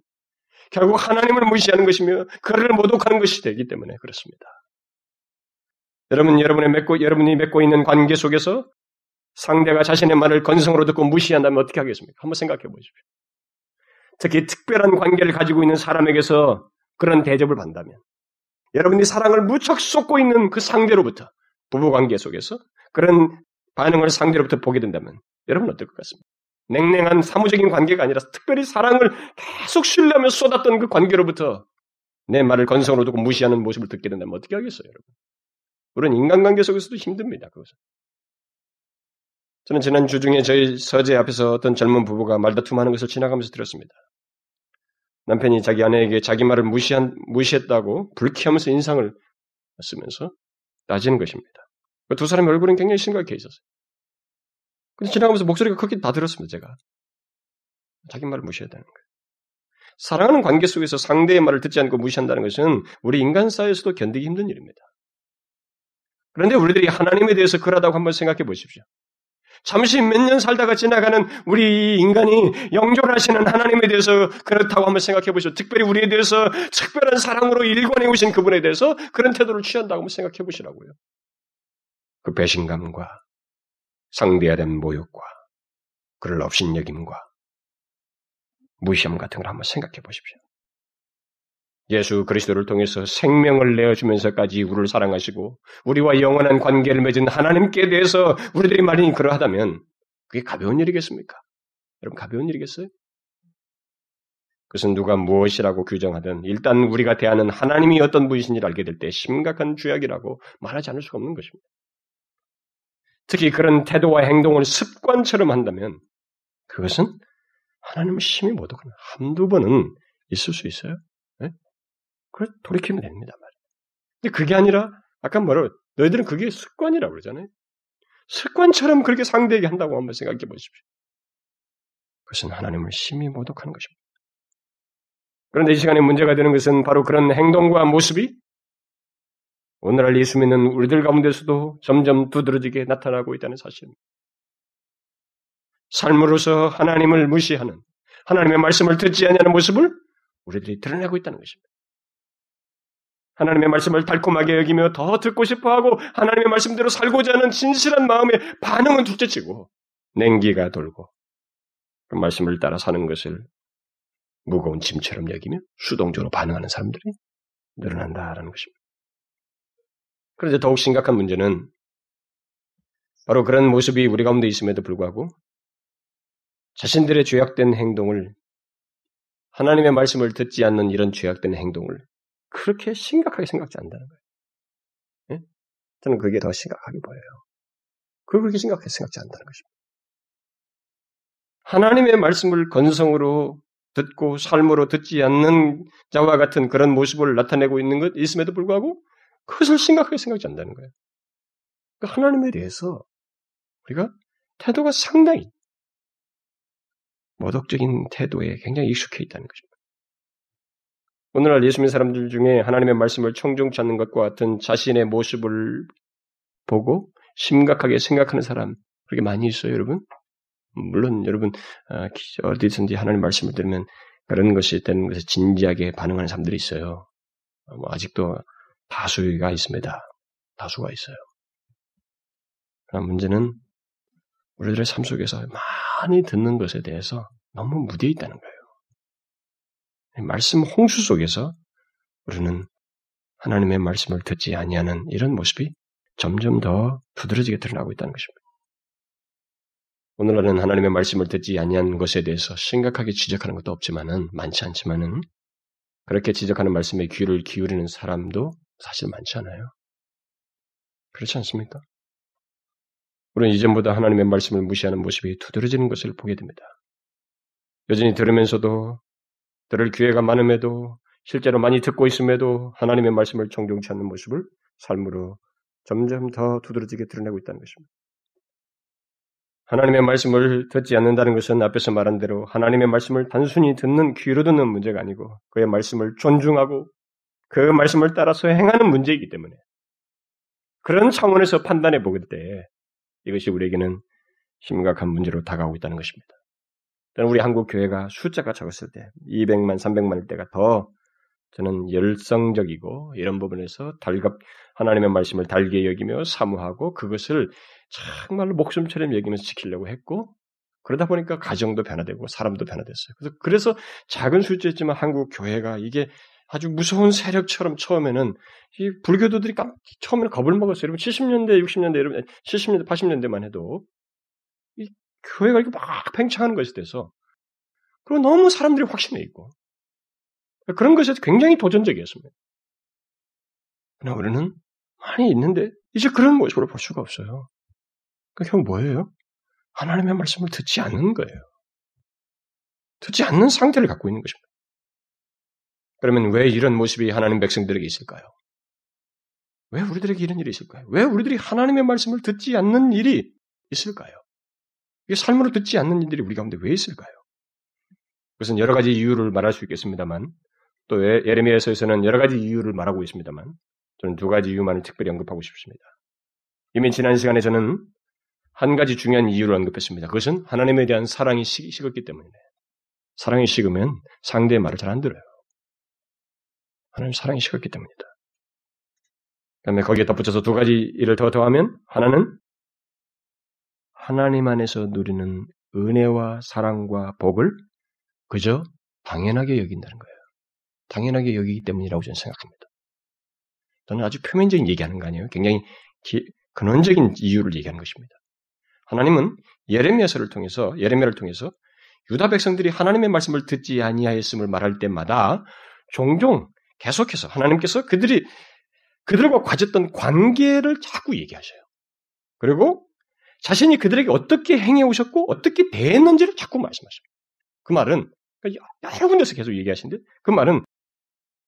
Speaker 1: 결국 하나님을 무시하는 것이며 그를 모독하는 것이 되기 때문에 그렇습니다. 여러분, 여러분의 맺고, 여러분이 맺고 있는 관계 속에서 상대가 자신의 말을 건성으로 듣고 무시한다면 어떻게 하겠습니까? 한번 생각해 보십시오. 특히 특별한 관계를 가지고 있는 사람에게서 그런 대접을 받는다면 여러분이 사랑을 무척 쏟고 있는 그 상대로부터 부부 관계 속에서 그런 반응을 상대로부터 보게 된다면 여러분 어떨 것 같습니까? 냉랭한 사무적인 관계가 아니라 특별히 사랑을 계속 신뢰하며 쏟았던 그 관계로부터 내 말을 건성으로 듣고 무시하는 모습을 듣게 된다면 어떻게 하겠어요, 여러분? 우리는 인간관계 속에서도 힘듭니다, 그것은. 저는 지난 주 중에 저희 서재 앞에서 어떤 젊은 부부가 말다툼하는 것을 지나가면서 들었습니다. 남편이 자기 아내에게 자기 말을 무시한, 무시했다고 불쾌하면서 인상을 쓰면서 따지는 것입니다. 그두 사람의 얼굴은 굉장히 심각해 있었어요. 근데 지나가면서 목소리가 크게 다 들었습니다, 제가. 자기 말을 무시해야 되는 거예요. 사랑하는 관계 속에서 상대의 말을 듣지 않고 무시한다는 것은 우리 인간 사회에서도 견디기 힘든 일입니다. 그런데 우리들이 하나님에 대해서 그러다고 한번 생각해 보십시오. 잠시 몇 년 살다가 지나가는 우리 인간이 영존하시는 하나님에 대해서 그렇다고 한번 생각해 보시죠. 특별히 우리에 대해서 특별한 사랑으로 일관해 오신 그분에 대해서 그런 태도를 취한다고 한번 생각해 보시라고요. 그 배신감과 상대해야 된 모욕과 그를 업신여김과 무시함 같은 걸 한번 생각해 보십시오. 예수 그리스도를 통해서 생명을 내어주면서까지 우리를 사랑하시고 우리와 영원한 관계를 맺은 하나님께 대해서 우리들이 말이 그러하다면 그게 가벼운 일이겠습니까? 여러분 가벼운 일이겠어요? 그것은 누가 무엇이라고 규정하든 일단 우리가 대하는 하나님이 어떤 분이신지를 알게 될 때 심각한 죄악이라고 말하지 않을 수가 없는 것입니다. 특히 그런 태도와 행동을 습관처럼 한다면 그것은 하나님을 심히 모독하는 한두 번은 있을 수 있어요. 그걸 돌이키면 됩니다. 말이에요. 근데 그게 아니라 아까 뭐라고 너희들은 그게 습관이라고 그러잖아요. 습관처럼 그렇게 상대에게 한다고 한번 생각해 보십시오. 그것은 하나님을 심히 모독하는 것입니다. 그런데 이 시간에 문제가 되는 것은 바로 그런 행동과 모습이 오늘날 예수 믿는 우리들 가운데서도 점점 두드러지게 나타나고 있다는 사실입니다. 삶으로서 하나님을 무시하는 하나님의 말씀을 듣지 않냐는 모습을 우리들이 드러내고 있다는 것입니다. 하나님의 말씀을 달콤하게 여기며 더 듣고 싶어 하고 하나님의 말씀대로 살고자 하는 진실한 마음의 반응은 둘째치고 냉기가 돌고 그 말씀을 따라 사는 것을 무거운 짐처럼 여기며 수동적으로 반응하는 사람들이 늘어난다라는 것입니다. 그런데 더욱 심각한 문제는 바로 그런 모습이 우리 가운데 있음에도 불구하고 자신들의 죄악된 행동을 하나님의 말씀을 듣지 않는 이런 죄악된 행동을 그렇게 심각하게 생각지 않는다는 거예요. 예? 저는 그게 더 심각하게 보여요. 그걸 그렇게 심각하게 생각지 않는다는 것입니다. 하나님의 말씀을 건성으로 듣고 삶으로 듣지 않는 자와 같은 그런 모습을 나타내고 있는 것 있음에도 불구하고 그것을 심각하게 생각지 않는다는 거예요. 그러니까 하나님에 대해서 우리가 태도가 상당히 모독적인 태도에 굉장히 익숙해 있다는 것입니다. 오늘날 예수 믿는 사람들 중에 하나님의 말씀을 청중치 않는 것과 같은 자신의 모습을 보고 심각하게 생각하는 사람 그렇게 많이 있어요, 여러분. 물론 여러분 아, 어디든지 하나님 말씀을 들으면 그런 것이 되는 것에 진지하게 반응하는 사람들이 있어요. 뭐 아직도 다수가 있습니다. 다수가 있어요. 그러나 문제는 우리들의 삶 속에서 많이 듣는 것에 대해서 너무 무디해 있다는 거예요. 말씀 홍수 속에서 우리는 하나님의 말씀을 듣지 아니하는 이런 모습이 점점 더 두드러지게 드러나고 있다는 것입니다. 오늘날은 하나님의 말씀을 듣지 아니한 것에 대해서 심각하게 지적하는 것도 없지만은 많지 않지만은 그렇게 지적하는 말씀에 귀를 기울이는 사람도 사실 많지 않아요. 그렇지 않습니까? 우리는 이전보다 하나님의 말씀을 무시하는 모습이 두드러지는 것을 보게 됩니다. 여전히 들으면서도 들을 기회가 많음에도 실제로 많이 듣고 있음에도 하나님의 말씀을 정종치 않는 모습을 삶으로 점점 더 두드러지게 드러내고 있다는 것입니다. 하나님의 말씀을 듣지 않는다는 것은 앞에서 말한 대로 하나님의 말씀을 단순히 듣는 귀로 듣는 문제가 아니고 그의 말씀을 존중하고 그 말씀을 따라서 행하는 문제이기 때문에 그런 차원에서 판단해 보게 때 이것이 우리에게는 심각한 문제로 다가오고 있다는 것입니다. 우리 한국 교회가 숫자가 적었을 때 200만, 300만일 때가 더 저는 열성적이고 이런 부분에서 달갑 하나님의 말씀을 달게 여기며 사모하고 그것을 정말로 목숨처럼 여기면서 지키려고 했고 그러다 보니까 가정도 변화되고 사람도 변화됐어요. 그래서 그래서 작은 숫자였지만 한국 교회가 이게 아주 무서운 세력처럼 처음에는 이 불교도들이 깜, 처음에는 겁을 먹었어요. 여러분 70년대, 60년대, 여러분 70년대, 80년대만 해도 이 교회가 이렇게 막 팽창하는 것에 대해서 그리고 너무 사람들이 확신해 있고 그런 것에 굉장히 도전적이었습니다. 그러나 우리는 많이 있는데 이제 그런 모습으로 볼 수가 없어요. 그 결국 뭐예요? 하나님의 말씀을 듣지 않는 거예요. 듣지 않는 상태를 갖고 있는 것입니다. 그러면 왜 이런 모습이 하나님 백성들에게 있을까요? 왜 우리들에게 이런 일이 있을까요? 왜 우리들이 하나님의 말씀을 듣지 않는 일이 있을까요? 이게 삶으로 듣지 않는 일들이 우리 가운데 왜 있을까요? 그것은 여러 가지 이유를 말할 수 있겠습니다만, 또 예레미야서에서는 여러 가지 이유를 말하고 있습니다만, 저는 두 가지 이유만을 특별히 언급하고 싶습니다. 이미 지난 시간에 저는 한 가지 중요한 이유를 언급했습니다. 그것은 하나님에 대한 사랑이 식었기 때문이네. 사랑이 식으면 상대의 말을 잘 안 들어요. 하나님 사랑이 식었기 때문이다. 그 다음에 거기에 덧붙여서 두 가지 일을 더 더하면 하나는 하나님 안에서 누리는 은혜와 사랑과 복을 그저 당연하게 여긴다는 거예요. 당연하게 여기기 때문이라고 저는 생각합니다. 저는 아주 표면적인 얘기하는 거 아니에요. 굉장히 기, 근원적인 이유를 얘기하는 것입니다. 하나님은 예레미야서를 통해서 예레미야를 통해서 유다 백성들이 하나님의 말씀을 듣지 아니하였음을 말할 때마다 종종 계속해서 하나님께서 그들이 그들과 가졌던 관계를 자꾸 얘기하셔요. 그리고 자신이 그들에게 어떻게 행해 오셨고 어떻게 대했는지를 자꾸 말씀하셔요. 그 말은 그러니까 여러 군데서 계속 얘기하시는데 그 말은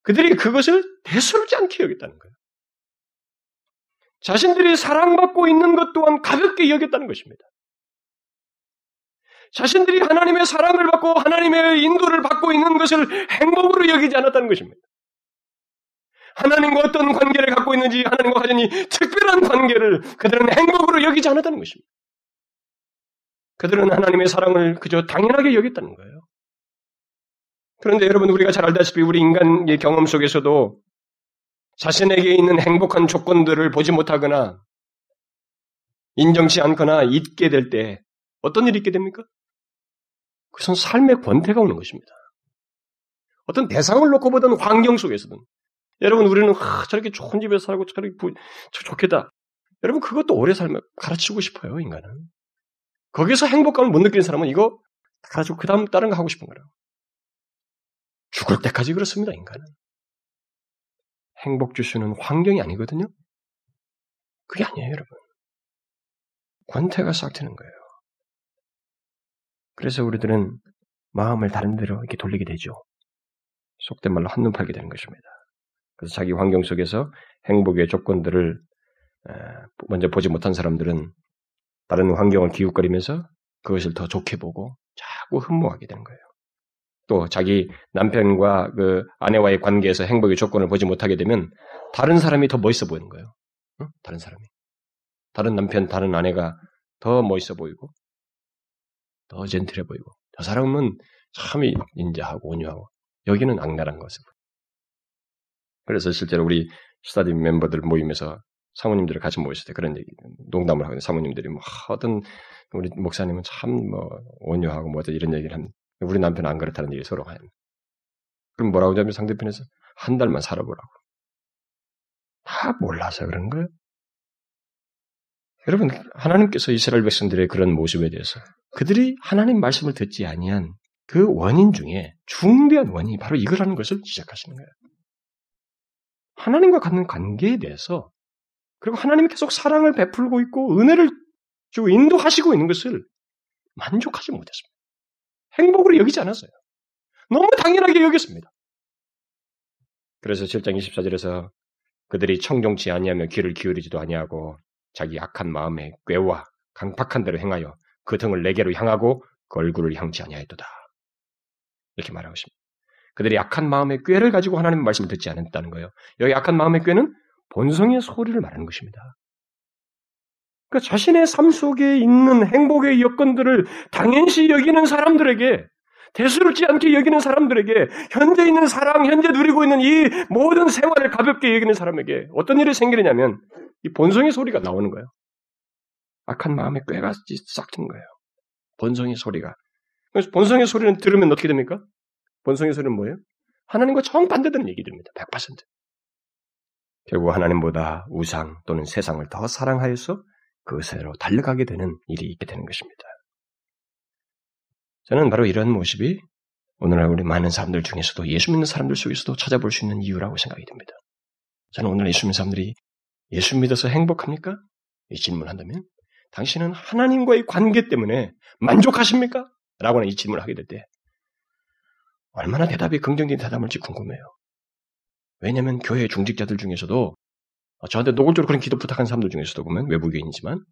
Speaker 1: 그들이 그것을 대수롭지 않게 여겼다는 거예요. 자신들이 사랑받고 있는 것 또한 가볍게 여겼다는 것입니다. 자신들이 하나님의 사랑을 받고 하나님의 인도를 받고 있는 것을 행복으로 여기지 않았다는 것입니다. 하나님과 어떤 관계를 갖고 있는지 하나님과 가진이 특별한 관계를 그들은 행복으로 여기지 않았다는 것입니다. 그들은 하나님의 사랑을 그저 당연하게 여겼다는 거예요. 그런데 여러분 우리가 잘 알다시피 우리 인간의 경험 속에서도 자신에게 있는 행복한 조건들을 보지 못하거나 인정치 않거나 잊게 될 때 어떤 일이 있게 됩니까? 그것은 삶의 권태가 오는 것입니다. 어떤 대상을 놓고 보던 환경 속에서든 여러분 우리는 하, 저렇게 좋은 집에서 살고 저렇게 부, 저 좋겠다. 여러분 그것도 오래 살면 가르치고 싶어요 인간은. 거기서 행복감을 못 느끼는 사람은 이거 가르치고 그 다음 다른 거 하고 싶은 거라고. 죽을 때까지 그렇습니다 인간은. 행복 주시는 환경이 아니거든요. 그게 아니에요 여러분. 권태가 싹 트는 거예요. 그래서 우리들은 마음을 다른 데로 이렇게 돌리게 되죠. 속된 말로 한눈 팔게 되는 것입니다. 그래서 자기 환경 속에서 행복의 조건들을 먼저 보지 못한 사람들은 다른 환경을 기웃거리면서 그것을 더 좋게 보고 자꾸 흠모하게 되는 거예요. 또 자기 남편과 그 아내와의 관계에서 행복의 조건을 보지 못하게 되면 다른 사람이 더 멋있어 보이는 거예요. 응? 다른 사람이. 다른 남편, 다른 아내가 더 멋있어 보이고 더 젠틀해 보이고 저 사람은 참 인자하고 온유하고 여기는 악랄한 것을 그래서 실제로 우리 스타디 멤버들 모임에서 사모님들을 같이 모였을 때 그런 얘기, 농담을 하거든요. 사모님들이 뭐, 어떤, 우리 목사님은 참 뭐, 온유하고 뭐, 이런 얘기를 합니다. 우리 남편은 안 그렇다는 얘기 서로 하는. 그럼 뭐라고 하냐면 상대편에서 한 달만 살아보라고. 다 몰라서 그런 거예요. 여러분 하나님께서 이스라엘 백성들의 그런 모습에 대해서 그들이 하나님 말씀을 듣지 아니한 그 원인 중에 중대한 원인이 바로 이거라는 것을 지적하시는 거예요. 하나님과 갖는 관계에 대해서 그리고 하나님이 계속 사랑을 베풀고 있고 은혜를 주고 인도하시고 있는 것을 만족하지 못했습니다. 행복으로 여기지 않았어요. 너무 당연하게 여겼습니다. 그래서 7장 24절에서 그들이 청종치 아니하며 귀를 기울이지도 아니하고 자기 악한 마음에 꾀와 강팍한 대로 행하여 그 등을 내게로 향하고 그 얼굴을 향치 아니하였도다. 이렇게 말하고 있습니다. 그들이 악한 마음의 꾀를 가지고 하나님의 말씀을 듣지 않았다는 거예요. 여기 악한 마음의 꾀는 본성의 소리를 말하는 것입니다. 그러니까 자신의 삶 속에 있는 행복의 여건들을 당연시 여기는 사람들에게 대수롭지 않게 여기는 사람들에게 현재 있는 사랑, 현재 누리고 있는 이 모든 생활을 가볍게 여기는 사람에게 어떤 일이 생기느냐면 이 본성의 소리가 나오는 거예요. 악한 마음의 꾀가 싹튼 거예요. 본성의 소리가. 그래서 본성의 소리는 들으면 어떻게 됩니까? 본성의 소리는 뭐예요? 하나님과 정반대되는 얘기 됩니다. 100%. 결국 하나님보다 우상 또는 세상을 더 사랑하여서 그것으로 달려가게 되는 일이 있게 되는 것입니다. 저는 바로 이런 모습이 오늘날 우리 많은 사람들 중에서도 예수 믿는 사람들 속에서도 찾아볼 수 있는 이유라고 생각이 듭니다. 저는 오늘 예수 믿는 사람들이 예수 믿어서 행복합니까? 이 질문한다면 당신은 하나님과의 관계 때문에 만족하십니까? 라고는 이 질문을 하게 될 때 얼마나 대답이 긍정적인 대답을지 궁금해요. 왜냐하면 교회 중직자들 중에서도 저한테 노골적으로 그런 기도 부탁한 사람들 중에서도 보면 외부교인이지만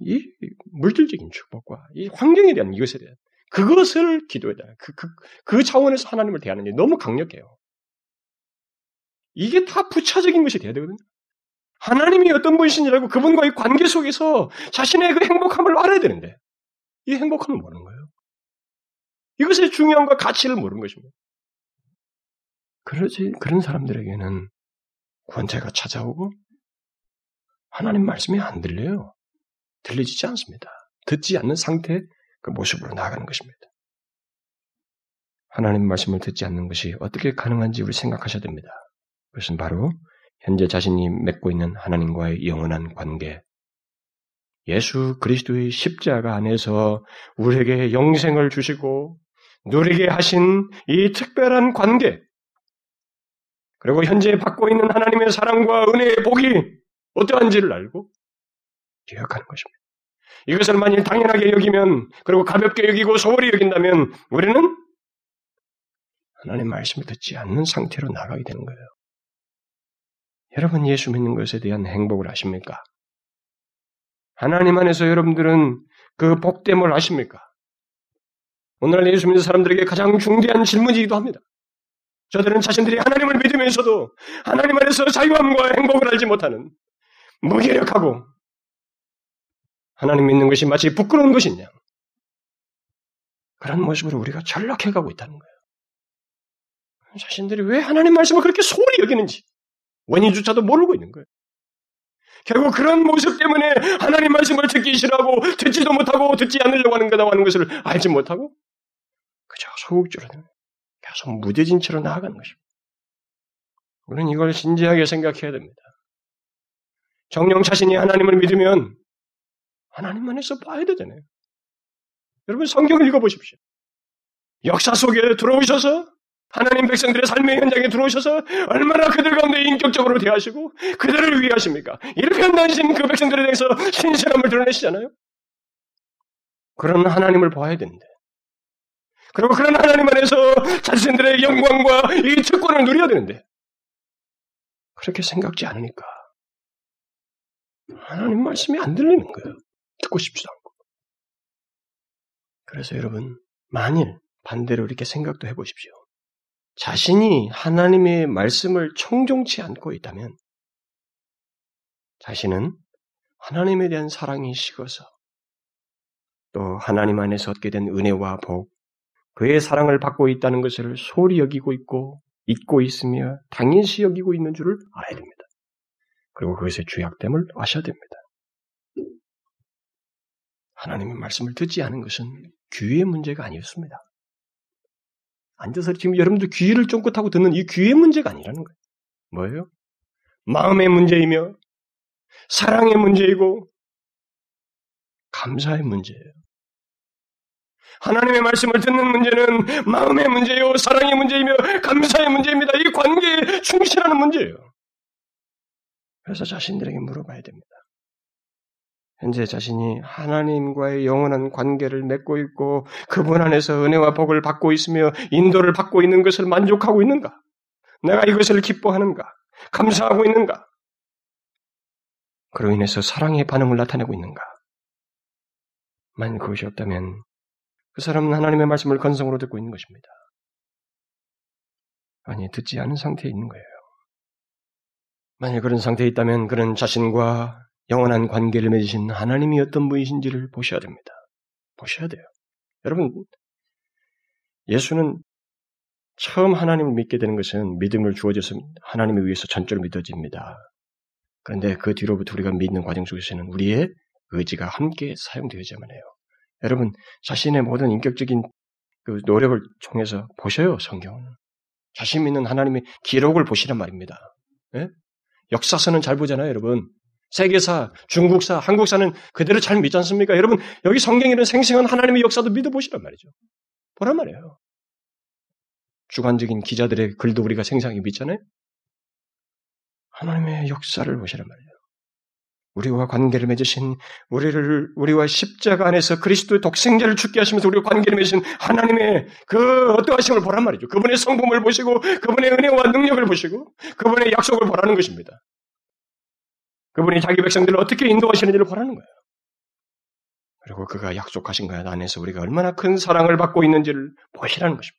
Speaker 1: 이 물질적인 축복과 이 환경에 대한 이것에 대한 그것을 기도해야 돼. 그, 그, 그 차원에서 하나님을 대하는 게 너무 강력해요. 이게 다 부차적인 것이 돼야 되거든요. 하나님이 어떤 분이신지라고 그분과의 관계 속에서 자신의 그 행복함을 알아야 되는데, 이 행복함을 모르는 거예요. 이것의 중요함과 가치를 모르는 것입니다. 그러지, 그런 사람들에게는 권세가 찾아오고, 하나님 말씀이 안 들려요. 들려지지 않습니다. 듣지 않는 상태의 그 모습으로 나아가는 것입니다. 하나님 말씀을 듣지 않는 것이 어떻게 가능한지 우리 생각하셔야 됩니다. 그것은 바로 현재 자신이 맺고 있는 하나님과의 영원한 관계, 예수 그리스도의 십자가 안에서 우리에게 영생을 주시고 누리게 하신 이 특별한 관계, 그리고 현재 받고 있는 하나님의 사랑과 은혜의 복이 어떠한지를 알고 기억하는 것입니다. 이것을 만일 당연하게 여기면 그리고 가볍게 여기고 소홀히 여긴다면 우리는 하나님 말씀을 듣지 않는 상태로 나가게 되는 거예요. 여러분 예수 믿는 것에 대한 행복을 아십니까? 하나님 안에서 여러분들은 그 복됨을 아십니까? 오늘날 예수 믿는 사람들에게 가장 중대한 질문이기도 합니다. 저들은 자신들이 하나님을 믿으면서도 하나님 안에서 자유함과 행복을 알지 못하는 무기력하고 하나님 믿는 것이 마치 부끄러운 것이냐. 그런 모습으로 우리가 전락해가고 있다는 거예요. 자신들이 왜 하나님 말씀을 그렇게 소홀히 여기는지 원인조차도 모르고 있는 거예요. 결국 그런 모습 때문에 하나님 말씀을 듣기 싫어하고 듣지도 못하고 듣지 않으려고 하는 거다 하는 것을 알지 못하고 그저 소극적으로 계속 무뎌진 채로 나아가는 것입니다. 우리는 이걸 진지하게 생각해야 됩니다. 정령 자신이 하나님을 믿으면 하나님만에서 봐야 되잖아요. 여러분 성경을 읽어보십시오. 역사 속에 들어오셔서 하나님 백성들의 삶의 현장에 들어오셔서 얼마나 그들 가운데 인격적으로 대하시고 그들을 위하십니까? 일편단신 그 백성들에 대해서 신실함을 드러내시잖아요. 그런 하나님을 봐야 되는데. 그리고 그런 하나님 안에서 자신들의 영광과 이 특권을 누려야 되는데. 그렇게 생각지 않으니까. 하나님 말씀이 안 들리는 거예요. 듣고 싶지도 않고. 그래서 여러분, 만일 반대로 이렇게 생각도 해보십시오. 자신이 하나님의 말씀을 청종치 않고 있다면, 자신은 하나님에 대한 사랑이 식어서, 또 하나님 안에서 얻게 된 은혜와 복, 그의 사랑을 받고 있다는 것을 소홀히 여기고 있고, 잊고 있으며 당연시 여기고 있는 줄을 알아야 됩니다. 그리고 그것의 주약됨을 아셔야 됩니다. 하나님의 말씀을 듣지 않은 것은 귀의 문제가 아니었습니다. 앉아서 지금 여러분들 귀를 쫑긋하고 듣는 이 귀의 문제가 아니라는 거예요. 뭐예요? 마음의 문제이며 사랑의 문제이고 감사의 문제예요. 하나님의 말씀을 듣는 문제는 마음의 문제요, 사랑의 문제이며 감사의 문제입니다. 이 관계에 충실하는 문제예요. 그래서 자신들에게 물어봐야 됩니다. 현재 자신이 하나님과의 영원한 관계를 맺고 있고 그분 안에서 은혜와 복을 받고 있으며 인도를 받고 있는 것을 만족하고 있는가? 내가 이것을 기뻐하는가? 감사하고 있는가? 그로 인해서 사랑의 반응을 나타내고 있는가? 만약 그것이 없다면 그 사람은 하나님의 말씀을 건성으로 듣고 있는 것입니다. 아니, 듣지 않은 상태에 있는 거예요. 만약 그런 상태에 있다면 그는 자신과 영원한 관계를 맺으신 하나님이 어떤 분이신지를 보셔야 됩니다. 보셔야 돼요. 여러분, 예수는 처음 하나님을 믿게 되는 것은 믿음을 주어져서 하나님에 의해서 전적으로 믿어집니다. 그런데 그 뒤로부터 우리가 믿는 과정 속에서는 우리의 의지가 함께 사용되어야만 해요. 여러분, 자신의 모든 인격적인 그 노력을 통해서 보셔요, 성경은. 자신 믿는 하나님의 기록을 보시란 말입니다. 예? 역사서는 잘 보잖아요, 여러분. 세계사, 중국사, 한국사는 그대로 잘 믿지 않습니까? 여러분, 여기 성경에는 생생한 하나님의 역사도 믿어보시란 말이죠. 보란 말이에요. 주관적인 기자들의 글도 우리가 생생하게 믿잖아요? 하나님의 역사를 보시란 말이에요. 우리와 관계를 맺으신 우리를 우리와 십자가 안에서 그리스도의 독생자를 죽게 하시면서 우리와 관계를 맺으신 하나님의 그 어떠하심을 보란 말이죠. 그분의 성품을 보시고 그분의 은혜와 능력을 보시고 그분의 약속을 보라는 것입니다. 그분이 자기 백성들을 어떻게 인도하시는지를 보라는 거예요. 그리고 그가 약속하신 것 안에서 우리가 얼마나 큰 사랑을 받고 있는지를 보시라는 것입니다.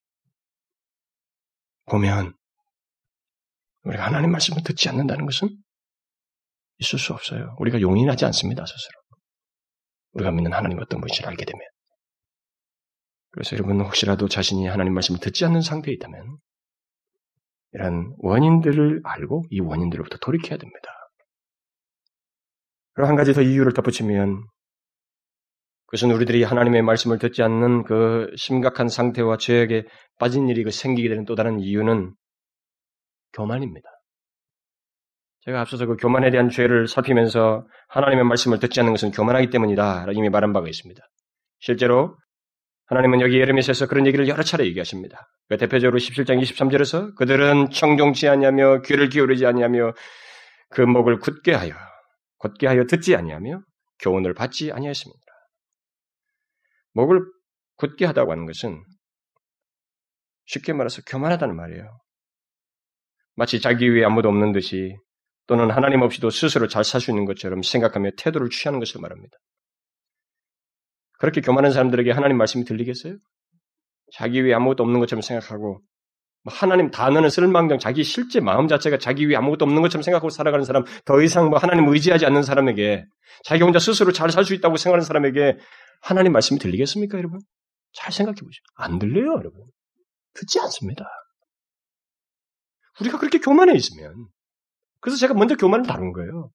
Speaker 1: 보면 우리가 하나님 말씀을 듣지 않는다는 것은 있을 수 없어요. 우리가 용인하지 않습니다, 스스로. 우리가 믿는 하나님 어떤 분이신지 알게 되면. 그래서 여러분 혹시라도 자신이 하나님 말씀을 듣지 않는 상태에 있다면 이런 원인들을 알고 이 원인들로부터 돌이켜야 됩니다. 그리고 한 가지 더 이유를 덧붙이면 그것은 우리들이 하나님의 말씀을 듣지 않는 그 심각한 상태와 죄악에 빠진 일이 그 생기게 되는 또 다른 이유는 교만입니다. 제가 앞서서 그 교만에 대한 죄를 살피면서 하나님의 말씀을 듣지 않는 것은 교만하기 때문이다. 이미 말한 바가 있습니다. 실제로 하나님은 여기 예레미야에서 그런 얘기를 여러 차례 얘기하십니다. 그 대표적으로 17장 23절에서 그들은 청종치 아니하며 귀를 기울이지 아니하며 그 목을 굳게 하여 곧게 하여 듣지 아니하며 교훈을 받지 아니하였습니다. 목을 굳게 하다고 하는 것은 쉽게 말해서 교만하다는 말이에요. 마치 자기 위에 아무도 없는 듯이 또는 하나님 없이도 스스로 잘 살 수 있는 것처럼 생각하며 태도를 취하는 것을 말합니다. 그렇게 교만한 사람들에게 하나님 말씀이 들리겠어요? 자기 위에 아무것도 없는 것처럼 생각하고 뭐 하나님 단어는 쓸망정 자기 실제 마음 자체가 자기 위에 아무것도 없는 것처럼 생각하고 살아가는 사람 더 이상 뭐 하나님 의지하지 않는 사람에게 자기 혼자 스스로 잘 살 수 있다고 생각하는 사람에게 하나님 말씀이 들리겠습니까, 여러분? 잘 생각해 보죠. 안 들려요, 여러분. 듣지 않습니다. 우리가 그렇게 교만해 있으면 그래서 제가 먼저 교만을 다룬 거예요.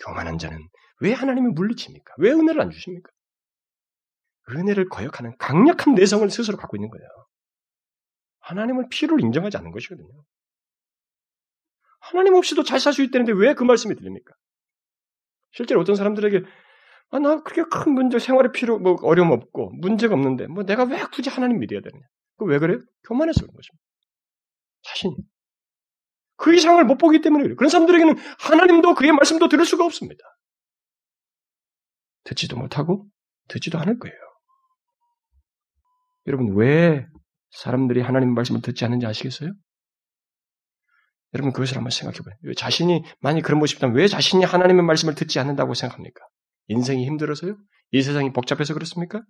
Speaker 1: 교만한 자는 왜 하나님을 물리칩니까? 왜 은혜를 안 주십니까? 은혜를 거역하는 강력한 내성을 스스로 갖고 있는 거예요. 하나님을 필요로 인정하지 않는 것이거든요. 하나님 없이도 잘 살 수 있다는데 왜 그 말씀이 들립니까? 실제로 어떤 사람들에게 아, 나 그렇게 큰 문제, 생활에 필요, 뭐, 어려움 없고, 문제가 없는데, 뭐, 내가 왜 굳이 하나님 믿어야 되느냐? 그 왜 그래요? 교만해서 그런 것입니다. 자신이. 그 이상을 못 보기 때문에 그래요. 그런 사람들에게는 하나님도 그의 말씀도 들을 수가 없습니다. 듣지도 못하고 듣지도 않을 거예요. 여러분 왜 사람들이 하나님 말씀을 듣지 않는지 아시겠어요? 여러분 그것을 한번 생각해 보세요. 자신이 만약 그런 모습이라면 왜 자신이 하나님의 말씀을 듣지 않는다고 생각합니까? 인생이 힘들어서요? 이 세상이 복잡해서 그렇습니까?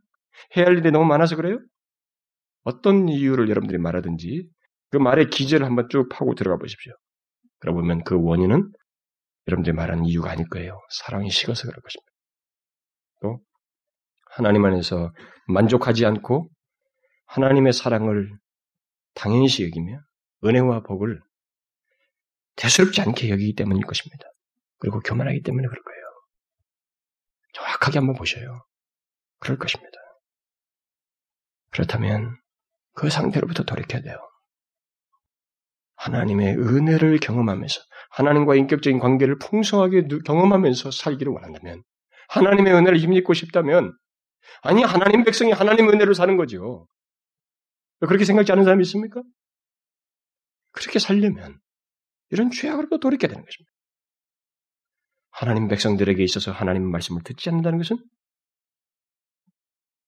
Speaker 1: 해야 할 일이 너무 많아서 그래요? 어떤 이유를 여러분들이 말하든지 그 말의 기제를 한번 쭉 파고 들어가 보십시오. 그러고 보면 그 원인은 여러분들이 말하는 이유가 아닐 거예요. 사랑이 식어서 그럴 것입니다. 또 하나님 안에서 만족하지 않고 하나님의 사랑을 당연시 여기며 은혜와 복을 대수롭지 않게 여기기 때문일 것입니다. 그리고 교만하기 때문에 그럴 거예요. 정확하게 한번 보셔요. 그럴 것입니다. 그렇다면 그 상태로부터 돌이켜야 돼요. 하나님의 은혜를 경험하면서 하나님과 인격적인 관계를 풍성하게 경험하면서 살기를 원한다면 하나님의 은혜를 힘입고 싶다면 아니 하나님 백성이 하나님 은혜로 사는 거죠. 그렇게 생각지 않은 사람이 있습니까? 그렇게 살려면 이런 죄악으로 돌이켜야 되는 것입니다. 하나님 백성들에게 있어서 하나님 말씀을 듣지 않는다는 것은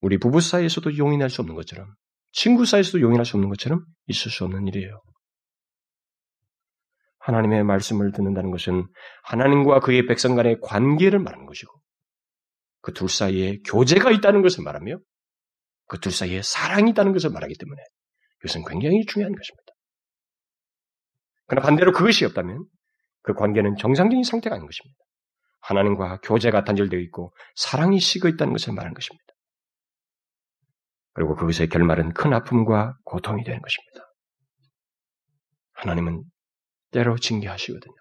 Speaker 1: 우리 부부 사이에서도 용인할 수 없는 것처럼 친구 사이에서도 용인할 수 없는 것처럼 있을 수 없는 일이에요. 하나님의 말씀을 듣는다는 것은 하나님과 그의 백성 간의 관계를 말하는 것이고 그 둘 사이에 교제가 있다는 것을 말하며 그 둘 사이에 사랑이 있다는 것을 말하기 때문에 이것은 굉장히 중요한 것입니다. 그러나 반대로 그것이 없다면 그 관계는 정상적인 상태가 아닌 것입니다. 하나님과 교제가 단절되어 있고 사랑이 식어 있다는 것을 말하는 것입니다. 그리고 그것의 결말은 큰 아픔과 고통이 되는 것입니다. 하나님은 때로 징계하시거든요.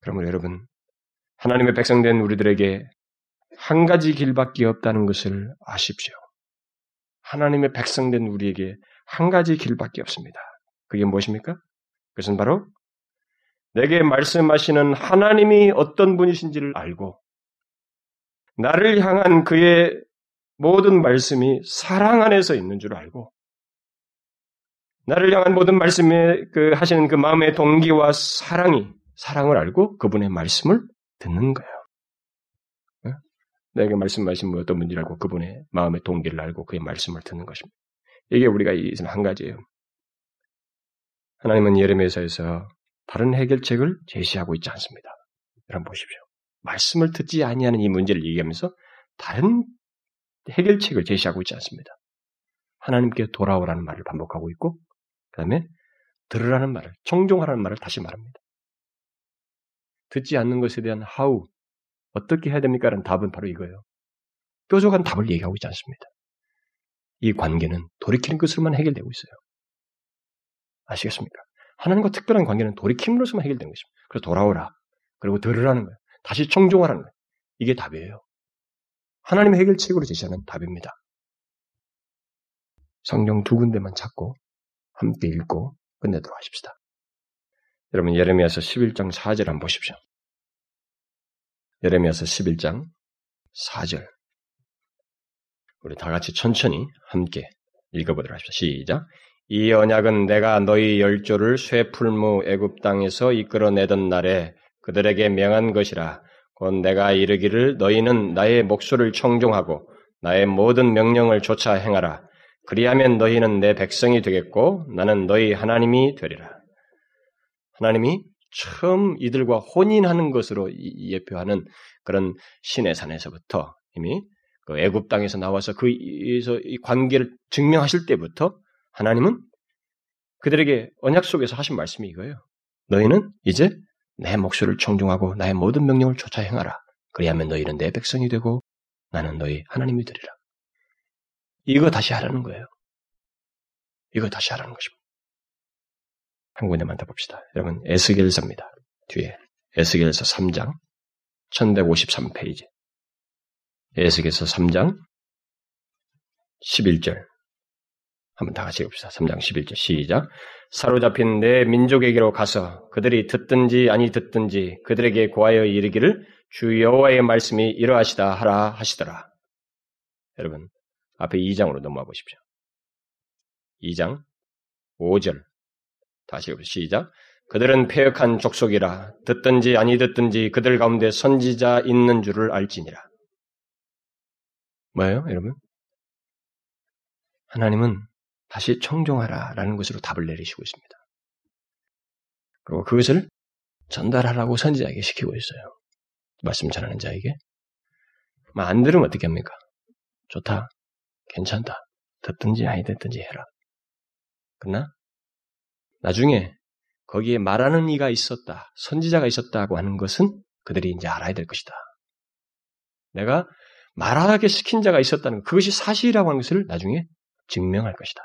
Speaker 1: 그러므로 여러분, 하나님의 백성된 우리들에게 한 가지 길밖에 없다는 것을 아십시오. 하나님의 백성된 우리에게 한 가지 길밖에 없습니다. 그게 무엇입니까? 그것은 바로 내게 말씀하시는 하나님이 어떤 분이신지를 알고 나를 향한 그의 모든 말씀이 사랑 안에서 있는 줄 알고 나를 향한 모든 말씀에 그 하시는 그 마음의 동기와 사랑이 사랑을 알고 그분의 말씀을 듣는 거예요. 내게 말씀하신 어떤 분인지 알고 그분의 마음의 동기를 알고 그의 말씀을 듣는 것입니다. 이게 우리가 이선 한 가지예요. 하나님은 예레미야서에서 다른 해결책을 제시하고 있지 않습니다. 여러분 보십시오. 말씀을 듣지 아니하는 이 문제를 얘기하면서 다른 해결책을 제시하고 있지 않습니다. 하나님께 돌아오라는 말을 반복하고 있고, 그 다음에 들으라는 말을, 청종하라는 말을 다시 말합니다. 듣지 않는 것에 대한 how, 어떻게 해야 됩니까? 라는 답은 바로 이거예요. 뾰족한 답을 얘기하고 있지 않습니다. 이 관계는 돌이키는 것으로만 해결되고 있어요. 아시겠습니까? 하나님과 특별한 관계는 돌이킴으로서만 해결된 것입니다. 그래서 돌아오라. 그리고 들으라는 거예요. 다시 청종하라는 거예요. 이게 답이에요. 하나님의 해결책으로 제시하는 답입니다. 성경 두 군데만 찾고 함께 읽고 끝내도록 하십시다. 여러분 예레미야서 11장 4절 한번 보십시오. 예레미야서 11장 4절 우리 다 같이 천천히 함께 읽어보도록 합시다. 시작. 이 언약은 내가 너희 열조를 쇠풀무 애굽 땅에서 이끌어내던 날에 그들에게 명한 것이라. 곧 내가 이르기를 너희는 나의 목소리를 청종하고 나의 모든 명령을 조차 행하라. 그리하면 너희는 내 백성이 되겠고 나는 너희 하나님이 되리라. 하나님이 처음 이들과 혼인하는 것으로 예표하는 그런 신의 산에서부터 이미 그 애굽 땅에서 나와서 그에서 이 관계를 증명하실 때부터 하나님은 그들에게 언약 속에서 하신 말씀이 이거예요. 너희는 이제 내 목소리를 청중하고 나의 모든 명령을 쫓아 행하라. 그리하면 너희는 내 백성이 되고 나는 너희 하나님이 되리라. 이거 다시 하라는 거예요. 이거 다시 하라는 것입니다. 한 군데만 더 봅시다. 여러분, 에스겔서입니다. 뒤에. 에스겔서 3장, 1153페이지. 에스겔서 3장, 11절. 한번 다 같이 봅시다. 3장 11절 시작. 사로잡힌 내 민족에게로 가서 그들이 듣든지 아니 듣든지 그들에게 고하여 이르기를 주 여호와의 말씀이 이러하시다 하라 하시더라. 여러분 앞에 2장으로 넘어가 보십시오. 2장 5절 다시 봅시다. 시작. 그들은 폐역한 족속이라 듣든지 아니 듣든지 그들 가운데 선지자 있는 줄을 알지니라. 뭐예요, 여러분? 하나님은 다시 청종하라라는 것으로 답을 내리시고 있습니다. 그리고 그것을 전달하라고 선지자에게 시키고 있어요. 말씀 전하는 자에게. 안 들으면 어떻게 합니까? 좋다. 괜찮다. 듣든지 아니 듣든지 해라. 그러나 나중에 거기에 말하는 이가 있었다. 선지자가 있었다고 하는 것은 그들이 이제 알아야 될 것이다. 내가 말하게 시킨 자가 있었다는 것, 그것이 사실이라고 하는 것을 나중에 증명할 것이다.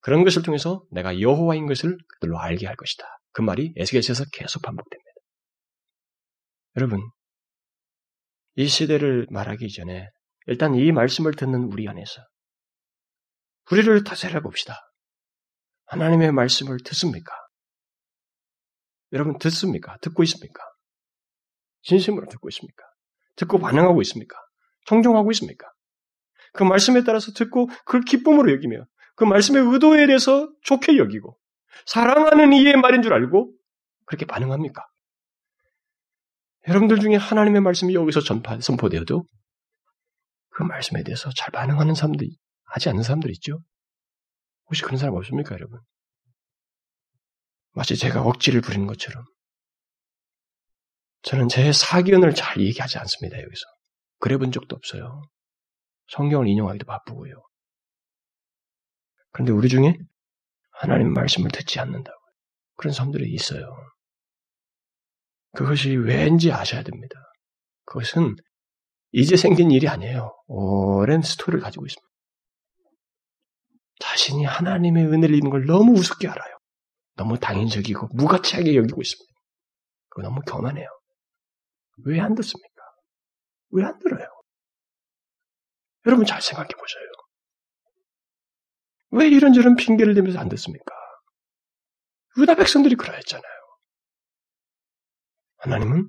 Speaker 1: 그런 것을 통해서 내가 여호와인 것을 그들로 알게 할 것이다. 그 말이 에스겔서에서 계속 반복됩니다. 여러분, 이 시대를 말하기 전에 일단 이 말씀을 듣는 우리 안에서 우리를 타세해 봅시다. 하나님의 말씀을 듣습니까? 여러분 듣습니까? 듣고 있습니까? 진심으로 듣고 있습니까? 듣고 반응하고 있습니까? 청종하고 있습니까? 그 말씀에 따라서 듣고 그걸 기쁨으로 여기며 그 말씀의 의도에 대해서 좋게 여기고 사랑하는 이의 말인 줄 알고 그렇게 반응합니까? 여러분들 중에 하나님의 말씀이 여기서 전파, 선포되어도 그 말씀에 대해서 잘 반응하는 사람들이, 하지 않는 사람들 있죠? 혹시 그런 사람 없습니까, 여러분? 마치 제가 억지를 부리는 것처럼. 저는 제 사견을 잘 얘기하지 않습니다, 여기서. 그래 본 적도 없어요. 성경을 인용하기도 바쁘고요. 그런데 우리 중에 하나님 말씀을 듣지 않는다고. 그런 사람들이 있어요. 그것이 왠지 아셔야 됩니다. 그것은 이제 생긴 일이 아니에요. 오랜 스토리를 가지고 있습니다. 자신이 하나님의 은혜를 입는 걸 너무 우습게 알아요. 너무 당연적이고 무가치하게 여기고 있습니다. 그거 너무 교만해요. 왜 안 듣습니까? 왜 안 들어요? 여러분 잘 생각해 보세요. 왜 이런저런 핑계를 대면서 안 듣습니까? 유다 백성들이 그러했잖아요. 하나님은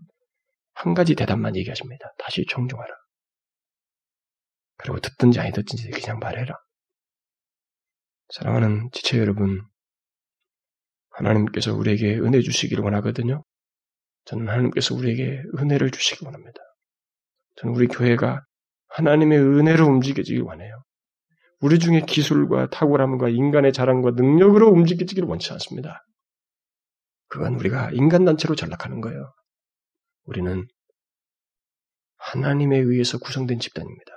Speaker 1: 한 가지 대답만 얘기하십니다. 다시 정중하라. 그리고 듣든지 아니 듣든지 그냥 말해라. 사랑하는 지체 여러분, 하나님께서 우리에게 은혜 주시기를 원하거든요. 저는 하나님께서 우리에게 은혜를 주시기 원합니다. 저는 우리 교회가 하나님의 은혜로 움직여지길 원해요. 우리 중에 기술과 탁월함과 인간의 자랑과 능력으로 움직여지기를 원치 않습니다. 그건 우리가 인간단체로 전락하는 거예요. 우리는 하나님에 의해서 구성된 집단입니다.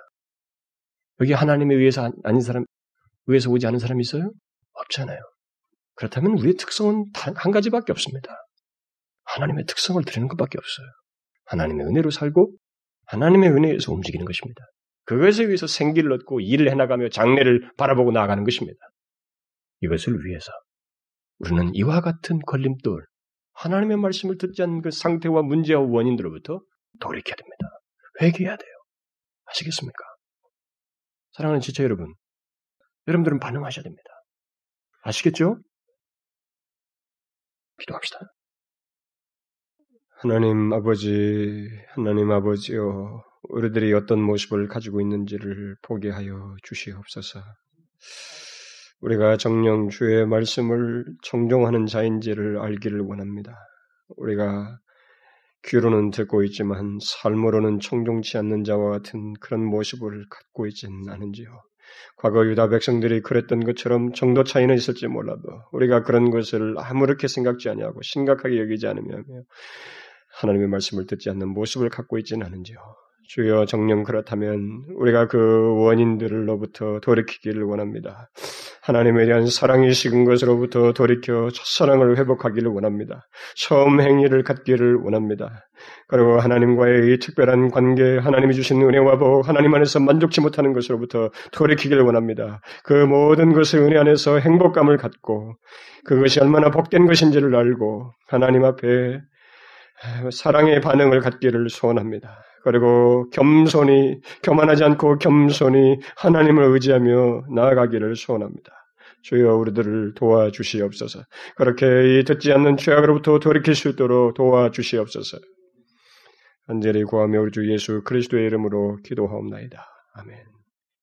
Speaker 1: 여기 하나님에 의해서 아닌 사람, 의해서 오지 않은 사람이 있어요? 없잖아요. 그렇다면 우리의 특성은 한 가지밖에 없습니다. 하나님의 특성을 드리는 것밖에 없어요. 하나님의 은혜로 살고 하나님의 은혜에서 움직이는 것입니다. 그것에 의해서 생기를 얻고 일을 해나가며 장래를 바라보고 나아가는 것입니다. 이것을 위해서 우리는 이와 같은 걸림돌, 하나님의 말씀을 듣지 않는 그 상태와 문제와 원인들로부터 돌이켜야 됩니다. 회개해야 돼요. 아시겠습니까? 사랑하는 지체 여러분, 여러분들은 반응하셔야 됩니다. 아시겠죠? 기도합시다. 하나님 아버지, 하나님 아버지요, 우리들이 어떤 모습을 가지고 있는지를 보게 하여 주시옵소서. 우리가 정령 주의 말씀을 청종하는 자인지를 알기를 원합니다. 우리가 귀로는 듣고 있지만 삶으로는 청종치 않는 자와 같은 그런 모습을 갖고 있지는 않은지요. 과거 유다 백성들이 그랬던 것처럼 정도 차이는 있을지 몰라도 우리가 그런 것을 아무렇게 생각지 아니하고 심각하게 여기지 않으며 하나님의 말씀을 듣지 않는 모습을 갖고 있지는 않은지요. 주여 정령 그렇다면 우리가 그 원인들로부터 돌이키기를 원합니다. 하나님에 대한 사랑이 식은 것으로부터 돌이켜 첫사랑을 회복하기를 원합니다. 처음 행위를 갖기를 원합니다. 그리고 하나님과의 이 특별한 관계, 하나님이 주신 은혜와 복, 하나님 안에서 만족치 못하는 것으로부터 돌이키기를 원합니다. 그 모든 것을 은혜 안에서 행복감을 갖고 그것이 얼마나 복된 것인지를 알고 하나님 앞에 사랑의 반응을 갖기를 소원합니다. 그리고 겸손히, 교만하지 않고 겸손히 하나님을 의지하며 나아가기를 소원합니다. 주여 우리들을 도와주시옵소서. 그렇게 듣지 않는 죄악으로부터 돌이킬 수 있도록 도와주시옵소서. 간절히 구하며 우리 주 예수 그리스도의 이름으로 기도하옵나이다. 아멘.